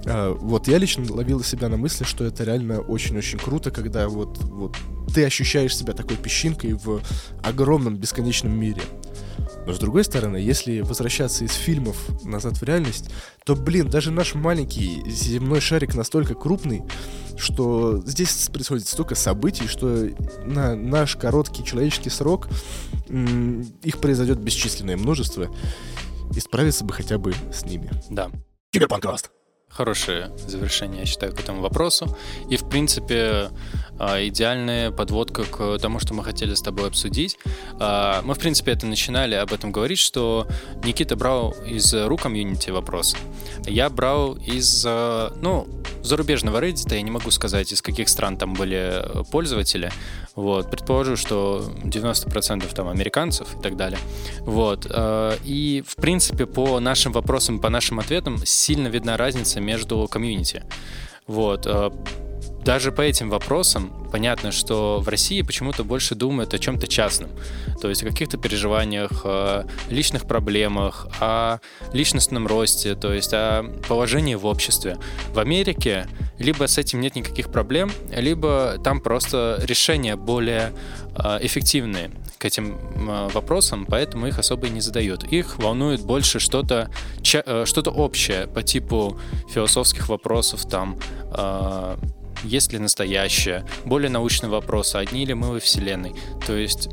э, вот я лично ловил себя на мысли, что это реально очень-очень круто, когда вот, вот ты ощущаешь себя такой песчинкой в огромном бесконечном мире. Но с другой стороны, если возвращаться из фильмов назад в реальность, то, блин, даже наш маленький земной шарик настолько крупный, что здесь происходит столько событий, что на наш короткий человеческий срок их произойдет бесчисленное множество, и справиться бы хотя бы с ними. Да. Киберпанкаст. Хорошее завершение, я считаю, к этому вопросу. И, в принципе, а, идеальная подводка к тому, что мы хотели с тобой обсудить. А, мы, в принципе, это начинали об этом говорить, что Никита брал из рук комьюнити вопрос. Я брал из, а, ну, зарубежного Reddit, я не могу сказать, из каких стран там были э, пользователи. Вот. Предположу, что 90% там американцев и так далее. Вот. Э, и, в принципе, по нашим вопросам, по нашим ответам сильно видна разница между комьюнити. Вот даже по этим вопросам понятно, что в России почему-то больше думают о чем-то частном. То есть о каких-то переживаниях, о личных проблемах, о личностном росте, то есть о положении в обществе. В Америке либо с этим нет никаких проблем, либо там просто решения более э, эффективные к этим э, вопросам, поэтому их особо и не задают. Их волнует больше что-то э, что-то общее по типу философских вопросов, там есть ли настоящее, более научные вопросы, одни ли мы во Вселенной. То есть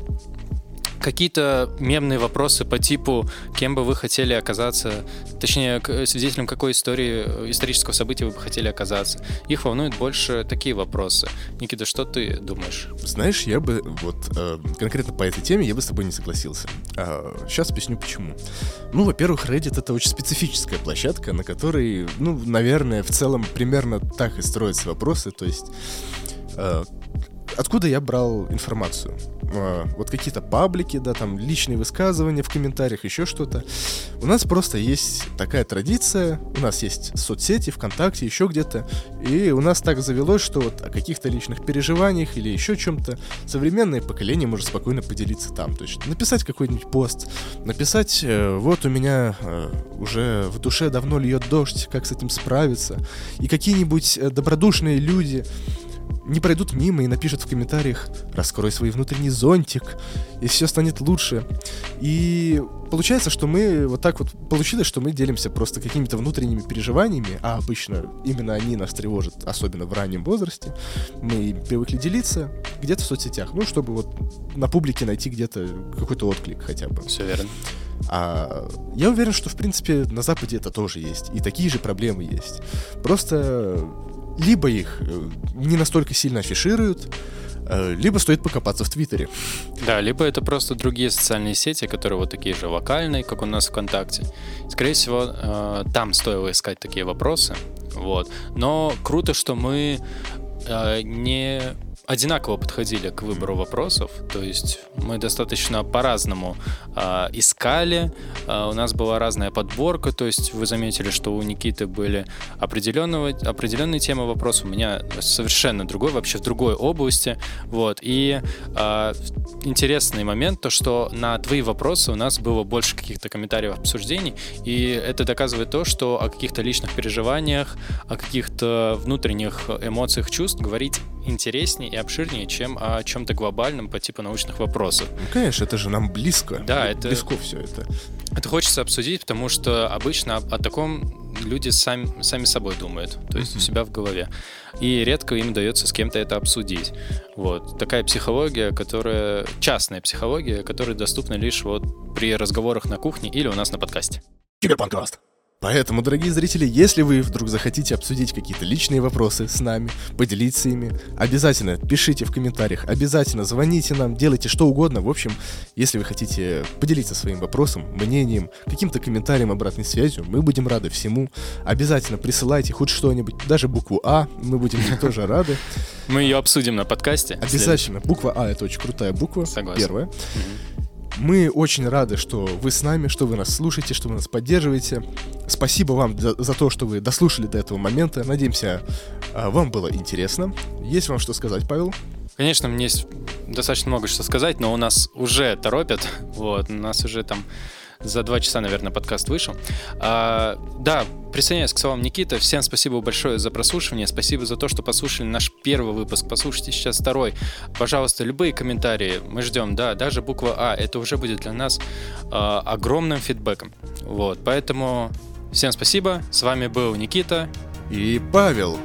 какие-то мемные вопросы по типу, кем бы вы хотели оказаться, точнее, свидетелем какой истории, э, исторического события вы бы хотели оказаться. Их волнуют больше такие вопросы. Никита, что ты думаешь? Знаешь, я бы вот э, конкретно по этой теме я бы с тобой не согласился. А, сейчас объясню почему. Ну, во-первых, Reddit это очень специфическая площадка, на которой, ну, наверное, в целом примерно так и строятся вопросы. То есть э, откуда я брал информацию? А, вот какие-то паблики, да, там личные высказывания в комментариях, еще что-то. У нас просто есть такая традиция, у нас есть соцсети, ВКонтакте, еще где-то, и у нас так завелось, что вот о каких-то личных переживаниях или еще чем-то современное поколение может спокойно поделиться там. То есть написать какой-нибудь пост, написать, э, вот у меня э, уже в душе давно льет дождь, как с этим справиться, и какие-нибудь э, добродушные люди не пройдут мимо и напишут в комментариях «Раскрой свой внутренний зонтик, и все станет лучше». И получается, что мы вот так вот получилось, что мы делимся просто какими-то внутренними переживаниями, а обычно именно они нас тревожат, особенно в раннем возрасте. Мы привыкли делиться где-то в соцсетях, ну, чтобы вот на публике найти где-то какой-то отклик хотя бы. Все верно. А я уверен, что, в принципе, на Западе это тоже есть. И такие же проблемы есть. Просто либо их э, не настолько сильно афишируют, э, либо стоит покопаться в Твиттере. Да, либо это просто другие социальные сети, которые вот такие же локальные, как у нас ВКонтакте. Скорее всего, э, там стоило искать такие вопросы. Вот. Но круто, что мы не одинаково подходили к выбору вопросов, то есть мы достаточно по-разному э, искали, э, у нас была разная подборка, то есть вы заметили, что у Никиты были определенного, определенные темы вопросов, у меня совершенно другой, вообще в другой области, вот, и э, интересный момент, то, что на твои вопросы у нас было больше каких-то комментариев, обсуждений, и это доказывает то, что о каких-то личных переживаниях, о каких-то внутренних эмоциях, чувств говорить интереснее и обширнее, чем о чем-то глобальном по типу научных вопросов. Ну, конечно, это же нам близко. Да, это... Близко все это. Это хочется обсудить, потому что обычно о, о таком люди сами, сами собой думают, то есть mm-hmm. у себя в голове. И редко им удается с кем-то это обсудить. Вот. Такая психология, которая... Частная психология, которая доступна лишь вот при разговорах на кухне или у нас на подкасте. Киберпанкаст. Поэтому, дорогие зрители, если вы вдруг захотите обсудить какие-то личные вопросы с нами, поделиться ими, обязательно пишите в комментариях, обязательно звоните нам, делайте что угодно. В общем, если вы хотите поделиться своим вопросом, мнением, каким-то комментарием, обратной связью, мы будем рады всему. Обязательно присылайте хоть что-нибудь, даже букву А, мы будем *laughs* тоже рады. Мы ее обсудим на подкасте. Обязательно. Буква А это очень крутая буква. Согласен. Первая. Мы очень рады, что вы с нами, что вы нас слушаете, что вы нас поддерживаете. Спасибо вам за, то, что вы дослушали до этого момента. Надеемся, а, вам было интересно. Есть вам что сказать, Павел? Конечно, мне есть достаточно много что сказать, но у нас уже торопят. Вот, у нас уже там за два часа, наверное, подкаст вышел. А, да, присоединяюсь к словам Никиты. Всем спасибо большое за прослушивание. Спасибо за то, что послушали наш первый выпуск. Послушайте сейчас второй. Пожалуйста, любые комментарии мы ждем. Да, даже буква А. Это уже будет для нас а, огромным фидбэком. Вот, поэтому всем спасибо. С вами был Никита и Павел.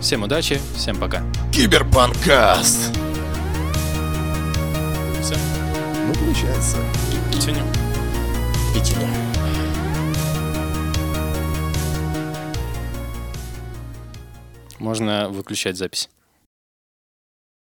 Всем удачи, всем пока. Киберпанкаст! Все? Ну, получается. Тянем печенье. Можно выключать запись.